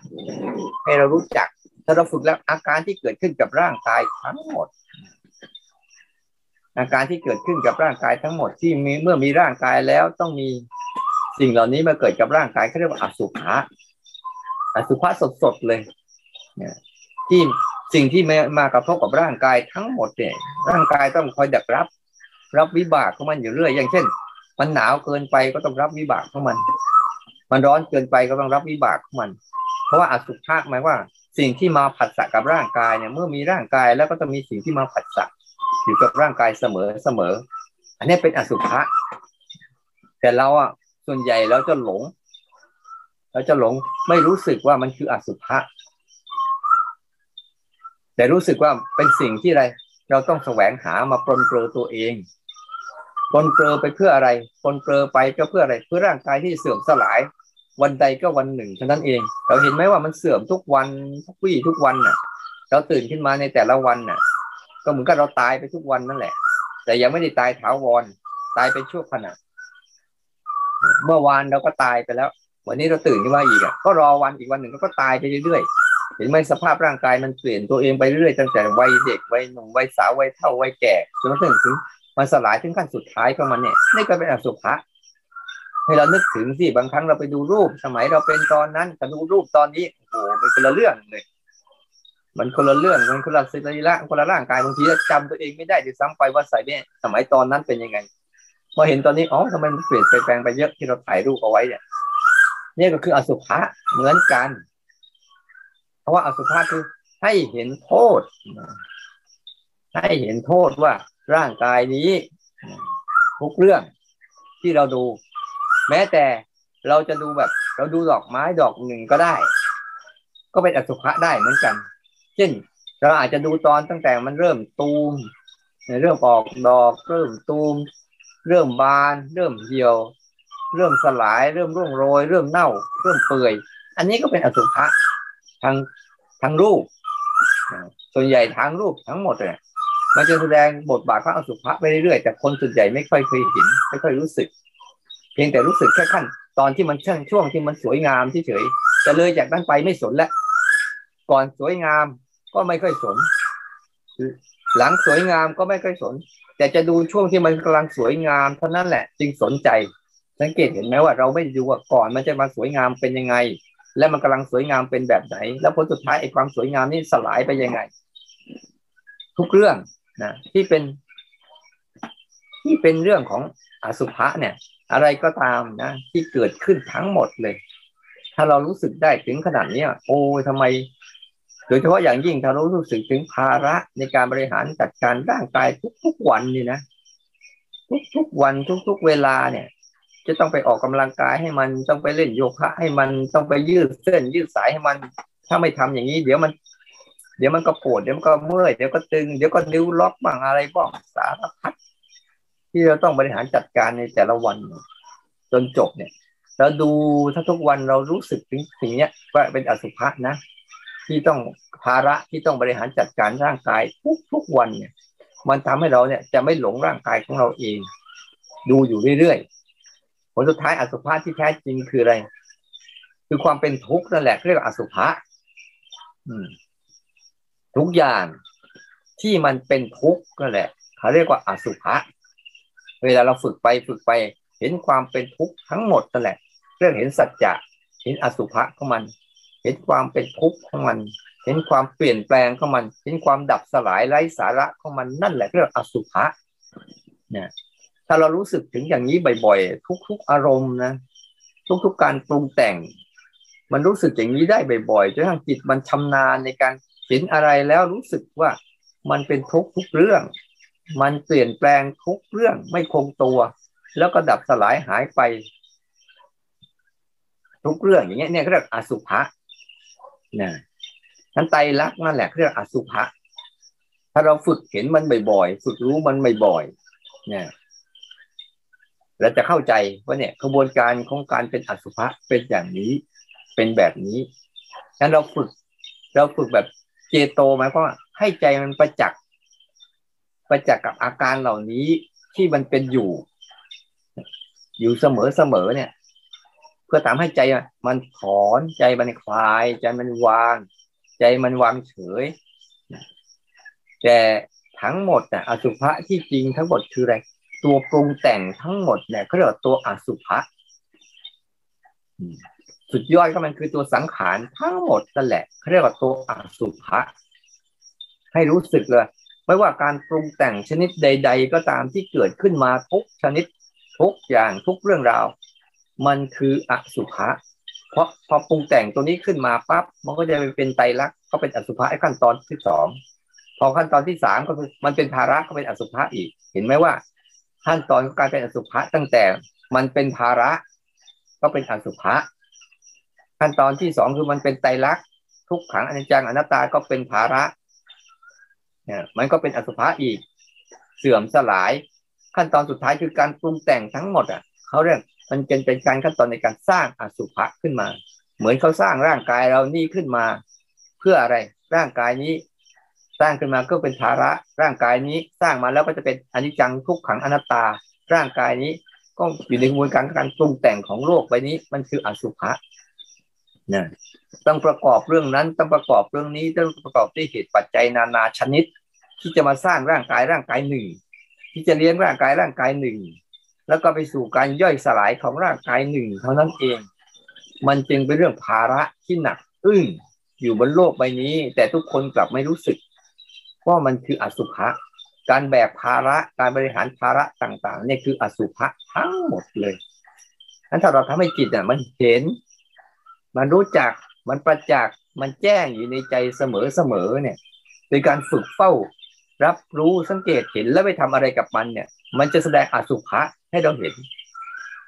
ให้เรารู้จัก ถ้าเราฝึกแล้วอาการที่เกิดขึ้นกับร่างกายทั้งหมด อาการที่เกิดขึ้นกับร่างกายทั้งหมดที่มีเมื่อมีร่างกายแล้วต้องมีสิ่งเหล่านี้มาเกิดกับร่างกายเขาเรียกว่าอสุภะอสุภะสดๆเลยเนี่ยที่ สิ่งที่มากระทบกับร่างกายทั้งหมดเนี่ยร่างกายต้องคอยดักรับ รับวิบากของมันอยู่เรื่อย อย่างเช่น มันหนาวเกินไปก็ต้องรับวิบากของมัน มันร้อนเกินไปก็ต้องรับวิบากของมัน เพราะว่าอสุภะหมายว่า สิ่งที่มาผัสสะกับร่างกายเนี่ย เมื่อมีร่างกายแล้วก็ต้องมีสิ่งที่มาผัสสะอยู่กับร่างกายเสมอเสมอ อันนี้เป็นอสุภะแต่เราอะส่วนใหญ่เราจะหลงเราจะหลงไม่รู้สึกว่ามันคืออสุภะ แต่รู้สึกว่าเป็นสิ่งที่อะไร เราต้องแสวงหามาปลนเปลือตัวเองปลนเปลือไปเพื่ออะไรปลนเปลือไปก็เพื่ออะไร เพื่อร่างกายที่เสื่อมสลาย วันใดก็วันหนึ่งเท่านั้นเอง เราเห็นไหมว่ามันเสื่อมทุกวันทุกวี่ทุกวันน่ะ เราตื่นขึ้นมาในแต่ละวันน่ะ ก็เหมือนกับเราตายไปทุกวันนั่นแหละ แต่ยังไม่ได้ตายถาวร ตายไปชั่วขณะ เมื่อวานเราก็ตายไปแล้ว วันนี้เราตื่นขึ้นมาอีกอะก็รอวันอีกวันหนึ่งก็ตายไปเรื่อย ห็นไหมสภาพร่างกายมันเปลี่ยนตัวเองไปเรื่อยตั้งแต่วัยเด็กวัยหนุ่มวัยสาววัยเฒ่าวัยแก่จนกระทั่งถึงมันสลายถึงขั้นสุดท้ายของมันเนี่ยนี่ก็เป็นอสุภะให้เรานึกถึงสิบางครั้งเราไปดูรูป สมัยเราเป็นตอนนั้นกับดูรูปตอนนี้โอ้โหมันคนละเรื่องเลยมันคนละเรื่องมันคนละสิริละคนละร่างกายบางทีเราจำตัวเองไม่ได้ด้วยซ้ำไปว่าใส่เนี่ยสมัยตอนนั้นเป็นยังไงพอเห็นตอนนี้อ๋อทำไมมันเปลี่ยนแปลงไปเยอะที่เราถ่ายรูปเอาไว้เนี่ยนี่ก็คืออสุภะเหมือนกัน เพราะว่าอสุภะคือให้เห็นโทษ ให้เห็นโทษว่าร่างกายนี้ ทุกเรื่องที่เราดู แม้แต่เราจะดูแบบ เราดูดอกไม้ดอกหนึ่งก็ได้ ก็เป็นอสุภะได้เหมือนกัน เช่น เราอาจจะดูตอนตั้งแต่มันเริ่มตูมเริ่มออกดอกเริ่มตูม เริ่มบาน เริ่มเหี่ยว เริ่มสลาย เริ่มร่วงโรย เริ่มเน่า เริ่มเปื่อย อันนี้ก็เป็นอสุภะ ทางทางรูป ส่วนใหญ่ทางรูปทั้งหมดเลยมันจะแสดงบทบาทพระอสุภะไปเรื่อยๆแต่คนส่วนใหญ่ไม่ค่อยเคยเห็น ไม่ค่อยรู้สึก เพียงแต่รู้สึกแค่ขั้นตอนที่มันช่างช่วงที่มันสวยงามเฉยๆจะเลยจากนั้นไปไม่สนแล้วก่อนสวยงามก็ไม่ค่อยสน หลังสวยงามก็ไม่ค่อยสน แต่จะดูช่วงที่มันกำลังสวยงามเท่านั้นแหละ จึงสนใจ สังเกตเห็นไหมว่าเราไม่ดูว่าก่อนมันจะมาสวยงามเป็นยังไง และมันกำลังสวยงามเป็นแบบไหน แล้วผลสุดท้ายไอ้ความสวยงามนี่สลายไปยังไง ทุกเรื่องนะที่เป็น ที่เป็นเรื่องของอสุภะเนี่ย อะไรก็ตามนะที่เกิดขึ้นทั้งหมดเลย ถ้าเรารู้สึกได้ถึงขนาดนี้โอ้ทำไมโดยเฉพาะอย่างยิ่งถ้าเรารู้สึกถึงภาระในการบริหารจัดการร่างกายทุกๆวันนี่นะทุกๆวันทุกๆเวลาเนี่ย จะต้องไปออกกำลังกายให้มันต้องไปเล่นโยคะให้มันต้องไปยืดเส้นยืดสายให้มัน ถ้าไม่ทำอย่างนี้ เดี๋ยวมัน เดี๋ยวมันก็ปวดเดี๋ยวมันก็เมื่อยเดี๋ยวก็ตึงเดี๋ยวก็นิ้วล็อกบ้างอะไรบ้างสารพัดที่เราต้องบริหารจัดการในแต่ละวัน จนจบเนี่ยเราดูถ้าทุกวันเรารู้สึกถึงสิ่งนี้ว่าเป็นอสุภะนะ ที่ต้องภาระที่ต้องบริหารจัดการร่างกายทุกทุกวันเนี่ย มันทำให้เราเนี่ยจะไม่หลงร่างกายของเราเอง ดูอยู่เรื่อย ผลสุดท้ายอสุภะที่แท้จริงคืออะไร คือความเป็นทุกข์นั่นแหละเรียกว่าอสุภะทุกอย่างที่มันเป็นทุกข์นั่นแหละเขาเรียกว่าอสุภะเวลาเราฝึกไปฝึกไป เห็นความเป็นทุกข์ทั้งหมดนั่นแหละ เรื่องเห็นสัจจะเห็นอสุภะของมัน เห็นความเป็นทุกข์ของมัน เห็นความเปลี่ยนแปลงของมัน เห็นความดับสลายไร้สาระของมันนั่นแหละเรียกอสุภะเนี่ย ถ้าเรารู้สึกถึงอย่างนี้บ่อยๆ ทุกๆ อารมณ์นะ ทุกๆ การปรุงแต่ง มันรู้สึกอย่างนี้ได้บ่อยๆ จนทั้งจิตมันชำนาญในการเห็นอะไรแล้วรู้สึกว่ามันเป็นทุกทุกเรื่อง มันเปลี่ยนแปลงทุกเรื่องไม่คงตัว แล้วก็ดับสลายหายไป ทุกเรื่องอย่างเงี้ยเนี่ยเรียกอสุภะนะนั้นไตรักนั่นแหละเรียกอสุภะถ้าเราฝึกเห็นมันบ่อยๆ ฝึกรู้มันบ่อยๆเนี่ย และจะเข้าใจว่าเนี่ยกระบวนการของการเป็นอสุภะเป็นอย่างนี้เป็นแบบนี้งั้นเราฝึก เราฝึกแบบเจโตหมายความว่าให้ใจมันประจักษ์ประจักษ์กับอาการเหล่านี้ที่มันเป็นอยู่ อยู่เสมอเสมอเนี่ย เพื่อทำให้ใจมันถอนใจมันคลาย ใจมันวาง ใจมันวางเฉยแต่ทั้งหมดอสุภะที่จริงทั้งหมดคืออะไร ตัวปรุงแต่งทั้งหมดเนี่ยเขาเรียกว่าตัวอสุภะสุดยอดก็มันคือตัวสังขารทั้งหมดนั่นแหละเขาเรียกว่าตัวอสุภะให้รู้สึกเลย ไม่ว่าการปรุงแต่งชนิดใด ๆ ก็ตามที่เกิดขึ้นมาทุกชนิดทุกอย่างทุกเรื่องราว มันคืออสุภะเพราะพอปรุงแต่งตัวนี้ขึ้นมาปั๊บมันก็จะไปเป็นไตรลักษณ์ก็เป็นอสุภะไอ้ขั้นตอนที่สองพอขั้นตอนที่สามก็คือมันเป็นภาระก็เป็นอสุภะอีก เห็นไหมว่า ขั้นตอนของการเป็นอสุภะตั้งแต่มันเป็นภาระ ก็เป็นอสุภะขั้นตอนที่สองคือมันเป็นไตรลักษณ์ทุกขังอนิจจังอนัตตาก็เป็นภาระเนี่ยมันก็เป็นอสุภะอีก เสื่อมสลาย ขั้นตอนสุดท้ายคือการปรุงแต่งทั้งหมดอะเขาเรียกมันเป็นเป็นการขั้นตอนในการสร้างอสุภะขึ้นมา เหมือนเขาสร้างร่างกายเรานี่ขึ้นมา เพื่ออะไรร่างกายนี้ ร้างขึ้นมาก็เป็นภาระร่างกายนี้สร้างมาแล้วก็จะเป็นอนิจจังทุกขังอนัตตา ร่างกายนี้ก็อยู่ในกระบวนการการปรุงแต่งของโลกใบนี้มันคืออสุภะนะต้องประกอบเรื่องนั้นต้องประกอบเรื่องนี้ต้องประกอบด้วยเหตุปัจจัยนานาชนิด ที่จะมาสร้างร่างกายร่างกายหนึ่ง ที่จะเลี้ยงร่างกายร่างกายหนึ่ง แล้วก็ไปสู่การย่อยสลายของร่างกายหนึ่งเท่านั้นเอง มันจึงเป็นเรื่องภาระที่หนัก อึ้งอยู่บนโลกใบนี้ แต่ทุกคนกลับไม่รู้สึก ว่ามันคืออสุภะการแบกภาระการบริหารภาระต่างๆนี่คืออสุภะทั้งหมดเลยนั้นถ้าเราทำให้จิตอะมันเห็น มันรู้จักมันประจักษ์มันแจ้งอยู่ในใจเสมอเสมอเนี่ยโดยการฝึกเฝ้า รับรู้สังเกตเห็นแล้วไปทำอะไรกับมันเนี่ย มันจะแสดงอสุภะให้เราเห็น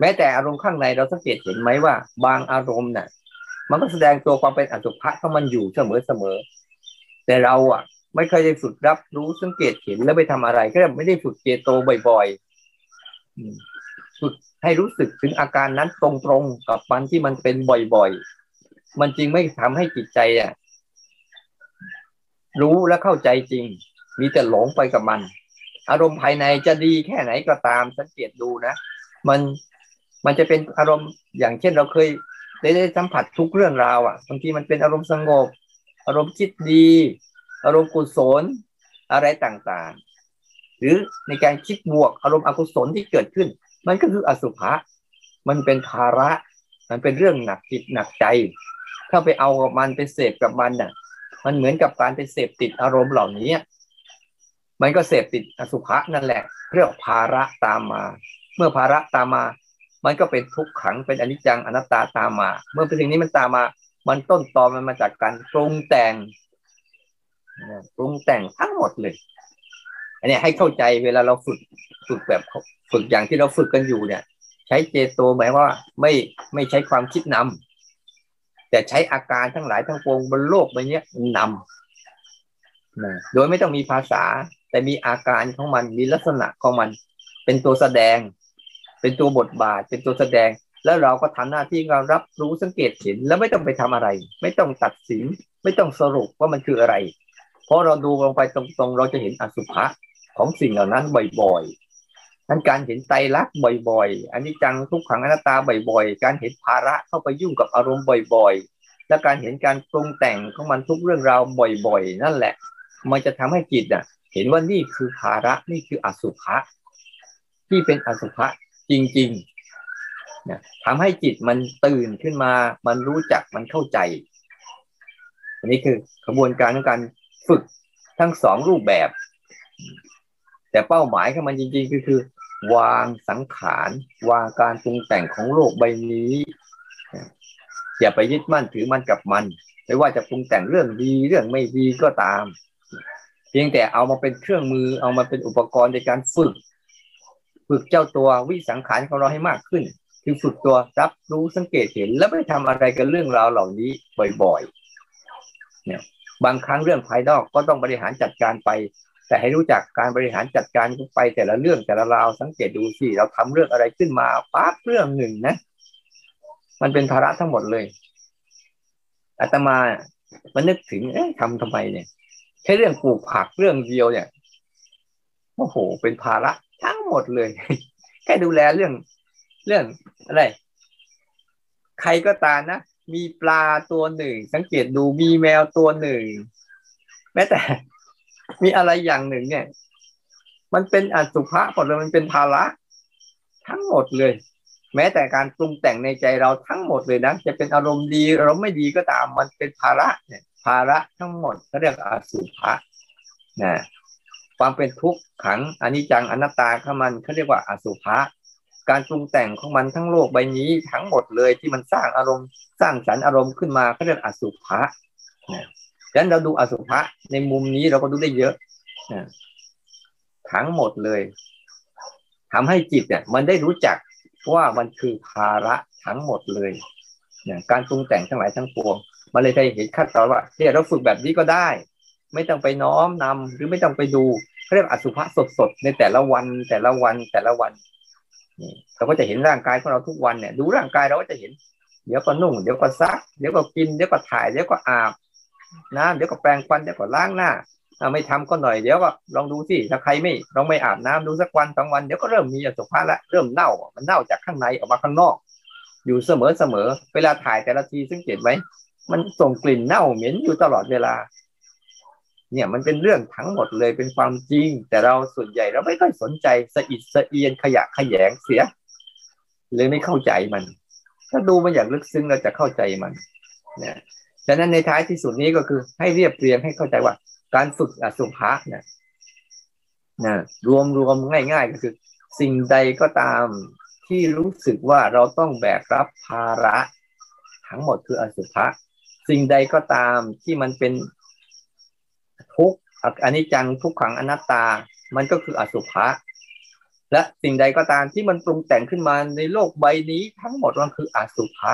แม้แต่อารมณ์ข้างในเราสังเกตเห็นไหมว่า บางอารมณ์น่ะ มันก็แสดงตัวความเป็นอสุภะของมันอยู่เสมอเสมอแต่เราอะ ไม่เคยได้ฝึกรับรู้สังเกตเห็นแล้วไปทำอะไร ก็ไม่ได้ฝึกเจโตบ่อยๆฝึกให้รู้สึกถึงอาการนั้นตรงๆกับมันที่มันเป็นบ่อยๆ มันจริงไม่ทำให้จิตใจอะรู้และเข้าใจจริง มีแต่หลงไปกับมัน อารมณ์ภายในจะดีแค่ไหนก็ตาม สังเกตดูนะ มันมันจะเป็นอารมณ์อย่างเช่นเราเคยได้ได้สัมผัสทุกเรื่องราวอะบางทีมันเป็นอารมณ์สงบ อารมณ์คิดดี อารมณ์กุศลอะไรต่างๆ หรือในการคิดบวกอารมณ์อกุศลที่เกิดขึ้น มันก็คืออสุภะมันเป็นภาระ มันเป็นเรื่องหนักจิตหนักใจ ถ้าไปเอากับมันไปเสพกับมันน่ะ มันเหมือนกับการไปเสพติดอารมณ์เหล่านี้ มันก็เสพติดอสุภะนั่นแหละ เรียกภาระตามมา เมื่อภาระตามมา มันก็เป็นทุกขังเป็นอนิจจังอนัตตาตามมา เมื่อเป็นสิ่งนี้มันตามมา มันต้นตอมันมาจากการปรุงแต่ง ปรุงแต่งทั้งหมดเลย อันนี้ให้เข้าใจเวลาเราฝึกฝึกแบบฝึกอย่างที่เราฝึกกันอยู่เนี่ย ใช้เจโตหมายว่าไม่ไม่ใช้ความคิดนำแต่ใช้อาการทั้งหลายทั้งปวงบนโลกใบนี้นำโดยไม่ต้องมีภาษา แต่มีอาการของมันมีลักษณะของมัน เป็นตัวแสดง เป็นตัวบทบาท เป็นตัวแสดงแล้วเราก็ทำหน้าที่เรารับรู้สังเกตเห็น แล้วไม่ต้องไปทำอะไร ไม่ต้องตัดสิน ไม่ต้องสรุปว่ามันคืออะไร เพราะเราดูลงไปตรงๆ เราจะเห็นอสุภะของสิ่งเหล่านั้นบ่อยๆนั้นการเห็นไตรลักษณ์บ่อยๆอันนี้จังทุกขังอนัตตาบ่อยๆ การเห็นภาระเข้าไปยุ่งกับอารมณ์บ่อยๆ และการเห็นการปรุงแต่งของมันทุกเรื่องราวบ่อยๆ นั่นแหละ มันจะทำให้จิตอะ เห็นว่านี่คือภาระนี่คืออสุภะที่เป็นอสุภะจริงๆนะทำให้จิตมันตื่นขึ้นมา มันรู้จักมันเข้าใจ อันนี้คือกระบวนการของการ ฝึกทั้งสองรูปแบบ แต่เป้าหมายของมันจริงๆก็คือ วางสังขารวางการปรุงแต่งของโลกใบนี้อย่าไปยึดมั่นถือมันกับมัน ไม่ว่าจะปรุงแต่งเรื่องดีเรื่องไม่ดีก็ตาม เพียงแต่เอามาเป็นเครื่องมือเอามาเป็นอุปกรณ์ในการฝึก ฝึกเจ้าตัววิสังขารของเราให้มากขึ้น คือฝึกตัวรับรู้สังเกตเห็น แล้วไม่ทำอะไรกับเรื่องราวเหล่านี้บ่อยๆเนี่ย บางครั้งเรื่องภายนอกก็ต้องบริหารจัดการไป แต่ให้รู้จักการบริหารจัดการไปแต่ละเรื่องแต่ละราวสังเกตดูสิเราทำเรื่องอะไรขึ้นมาปั๊บเรื่องหนึ่งนะ มันเป็นภาระทั้งหมดเลยอาตมามันนึกถึงเอ๊ะทำทำไมเนี่ยแค่เรื่องปลูกผักเรื่องเดียวเนี่ยโอ้โห เป็นภาระทั้งหมดเลย แค่ดูแลเรื่อง เรื่องอะไร ใครก็ตามนะ มีปลาตัวหนึ่ง สังเกตดูมีแมวตัวหนึ่ง แม้แต่ มีอะไรอย่างหนึ่งเนี่ย มันเป็นอสุภะหมดเลยมันเป็นภาระทั้งหมดเลย แม้แต่การปรุงแต่งในใจเราทั้งหมดเลยนะจะเป็นอารมณ์ดีอารมณ์ไม่ดีก็ตาม มันเป็นภาระเนี่ย ภาระทั้งหมดเขาเรียกอสุภะนะความเป็นทุกข์ขังอนิจจังอนัตตาเขามันเขาเรียกว่าอสุภะ การปรุงแต่งของมันทั้งโลกใบนี้ทั้งหมดเลยที่มันสร้างอารมณ์สร้างสรรค์อารมณ์ขึ้นมาเขาเรียกอสุภะนะดังนั้นเราดูอสุภะในมุมนี้เราก็ดูได้เยอะนะทั้งหมดเลยทำให้จิตเนี่ย มันได้รู้จักว่ามันคือภาระทั้งหมดเลยเนี่ยการปรุงแต่งทั้งหลายทั้งปวง มันเลยได้เห็นขั้นตอนว่าเนี่ยเราฝึกแบบนี้ก็ได้ ไม่ต้องไปน้อมนำหรือไม่ต้องไปดูเรียกอสุภะสดๆในแต่ละวันแต่ละวันแต่ละวัน เราก็จะเห็นร่างกายของเราทุกวันเนี่ย ดูร่างกายเราก็จะเห็น เดี๋ยวก็นุ่ง เดี๋ยวก็ซัก เดี๋ยวก็กิน เดี๋ยวก็ถ่าย เดี๋ยวก็อาบน้ำเดี๋ยวก็แปรงฟัน เดี๋ยวก็ล้างหน้าไม่ทำก็หน่อย เดี๋ยวก็ลองดูสิ ถ้าใครไม่ลองไม่อาบน้ำดูสักวันสองวัน เดี๋ยวก็เริ่มมีอสุภะละ เริ่มเน่า มันเน่าจากข้างในออกมาข้างนอก อยู่เสมอเสมอ เวลาถ่ายแต่ละทีสังเกตไหม มันส่งกลิ่นเน่าเหม็นอยู่ตลอดเวลา เนี่ยมันเป็นเรื่องทั้งหมดเลยเป็นความจริง แต่เราส่วนใหญ่เราไม่ค่อยสนใจสะอิดสะเอียนขยะขยงเสียเลยไม่เข้าใจมัน ถ้าดูมันอย่างลึกซึ้งเราจะเข้าใจมันเนี่ยฉะนั้นในท้ายที่สุดนี้ก็คือให้เรียบเรียงให้เข้าใจว่า การฝึกอสุภะเนี่ยนะรวมรวมง่าย ๆ ก็คือ สิ่งใดก็ตามที่รู้สึกว่าเราต้องแบกรับภาระ ทั้งหมดคืออสุภะสิ่งใดก็ตามที่มันเป็น ทุกข์อนิจจังทุกขังอนัตตา มันก็คืออสุภะและสิ่งใดก็ตามที่มันปรุงแต่งขึ้นมาในโลกใบนี้ ทั้งหมดมันคืออสุภะ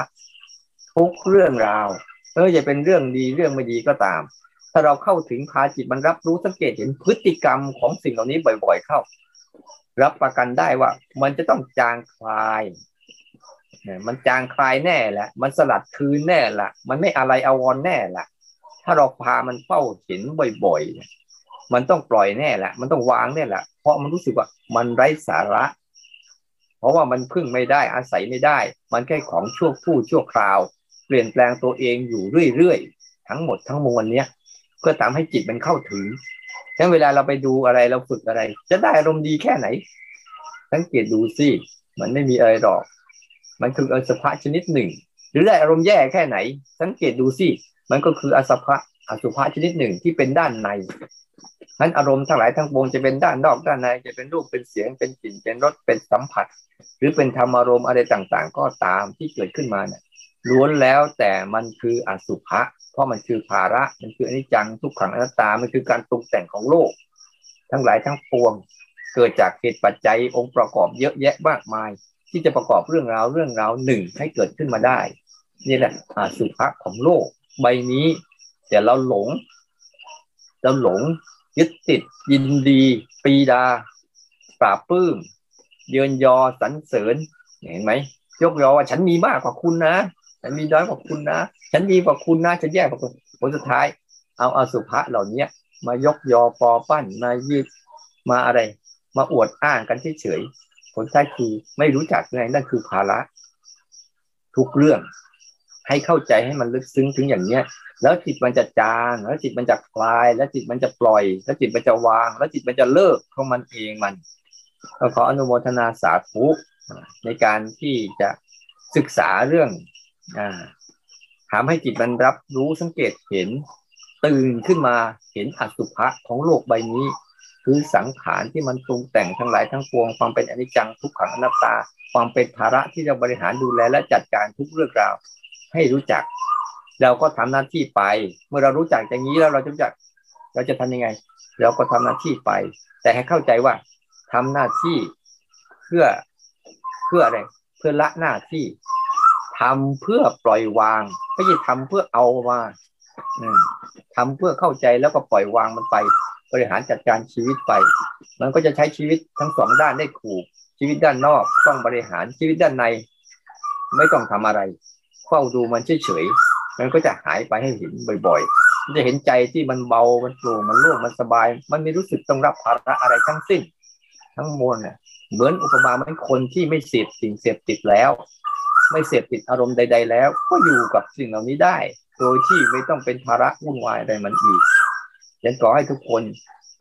ทุกเรื่องราวเออจะเป็นเรื่องดีเรื่องไม่ดีก็ตาม ถ้าเราเข้าถึงพาจิตมันรับรู้สังเกตเห็นพฤติกรรมของสิ่งเหล่านี้บ่อย ๆ เข้า รับประกันได้ว่า มันจะต้องจางคลายมันจางคลายแน่แหละ มันสลัดคืนแน่ละ มันไม่อะไรอาวรแน่ละ ถ้าเราพามันเฝ้าเห็นบ่อยๆ มันต้องปล่อยแน่แหละ มันต้องวางแน่แหละ เพราะมันรู้สึกว่ามันไร้สาระ เพราะว่ามันพึ่งไม่ได้อาศัยไม่ได้ มันแค่ของชั่วผู้ชั่วคราว เปลี่ยนแปลงตัวเองอยู่เรื่อยๆ ทั้งหมดทั้งมวลเนี้ยเพื่อทำให้จิตมันเข้าถึงฉะนั้นเวลาเราไปดูอะไรเราฝึกอะไร จะได้อารมณ์ดีแค่ไหน สังเกตดูสิ มันไม่มีอะไรหรอก มันคืออสภะชนิดหนึ่ง หรือได้อารมณ์แย่แค่ไหน สังเกตดูสิ มันก็คืออสุภะอสุภะชนิดหนึ่งที่เป็นด้านในนั้นอารมณ์ทั้งหลายทั้งปวงจะเป็นด้านนอกด้านในจะเป็นรูปเป็นเสียงเป็นกลิ่นเป็นรสเป็นสัมผัส หรือเป็นธรรมอารมณ์อะไรต่างๆ ก็ตามที่เกิดขึ้นมาเนี่ยล้วนแล้วแต่มันคืออสุภะเพราะมันคือภาระมันคืออนิจจังทุกขังอนัตตามันคือการปรุงแต่งของโลก ทั้งหลายทั้งปวง เกิดจากเหตุปัจจัยองค์ประกอบเยอะแยะมากมาย ที่จะประกอบเรื่องราวเรื่องราวหนึ่งให้เกิดขึ้นมาได้ นี่แหละอสุภะของโลก ใบนี้ แต่เราหลง เราหลง ยึดติด ยินดี ปีดาปราบปื้ม เยือนยอสรรเสริญเห็นไหมยกยอว่าฉันมีมากกว่าคุณนะฉันมีน้อยกว่าคุณนะฉันดีกว่าคุณนะฉันแย่กว่าคุณผลสุดท้าย เอาอสุภะเหล่านี้มายกยอปอปั้นมายืดมาอะไร มาอวดอ้างกันเฉยผลท้ายคือไม่รู้จักไงนั่นคือภาระ ทุกเรื่อง ให้เข้าใจให้มันลึกซึ้งถึงอย่างเนี้ย แล้วจิตมันจะจาง แล้วจิตมันจะคลาย แล้วจิตมันจะปล่อย แล้วจิตมันจะวาง แล้วจิตมันจะเลิกของมันเองมันก็ขออนุโมทนาสาธุในการที่จะศึกษาเรื่องทำให้จิตมันรับรู้สังเกตเห็นตื่นขึ้นมาเห็นอสุภะของโลกใบนี้ คือสังขารที่มันปรุงแต่งทั้งหลายทั้งปวงความเป็นอนิจจังทุกขังอนัตตา ความเป็นภาระที่จะบริหารดูแลและจัดการทุกเรื่องราว ให้รู้จัก เราก็ทำหน้าที่ไป เมื่อเรารู้จักอย่างนี้แล้วเราจะรู้จัก เราจะทำยังไง เราก็ทำหน้าที่ไป แต่ให้เข้าใจว่าทำหน้าที่เพื่อเพื่ออะไรเพื่อละหน้าที่ทำเพื่อปล่อยวางไม่ใช่ทำเพื่อเอามาทำเพื่อเข้าใจแล้วก็ปล่อยวางมันไป บริหารจัดการชีวิตไป มันก็จะใช้ชีวิตทั้งสองด้านได้ถูกชีวิตด้านนอกต้องบริหารชีวิตด้านใน ไม่ต้องทำอะไร เฝ้าดูมันเฉยๆมันก็จะหายไปให้เห็นบ่อยๆจะเห็นใจที่มันเบามันโปร่งมันโล่งมันสบาย มันไม่รู้สึกต้องรับภาระอะไรทั้งสิ้น ทั้งมวลเนี่ยเหมือนอุปมาเหมือนคนที่ไม่เสพสิ่งเสพติดแล้ว ไม่เสพติดอารมณ์ใด ๆ แล้ว ก็อยู่กับสิ่งเหล่านี้ได้ โดยที่ไม่ต้องเป็นภาระวุ่นวายอะไรมันอีกฉันขอให้ทุกคน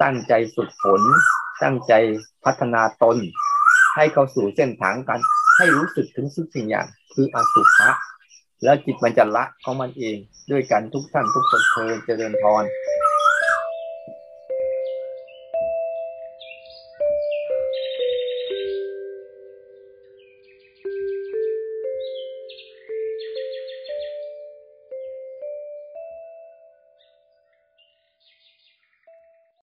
ตั้งใจฝึกฝน ตั้งใจพัฒนาตน ให้เข้าสู่เส้นทางการให้รู้สึกถึงสิ่งอย่าง คืออสุภะ แล้วจิตมันจะละของมันเองด้วยกันทุกท่านทุกคนเพลินเจริญพร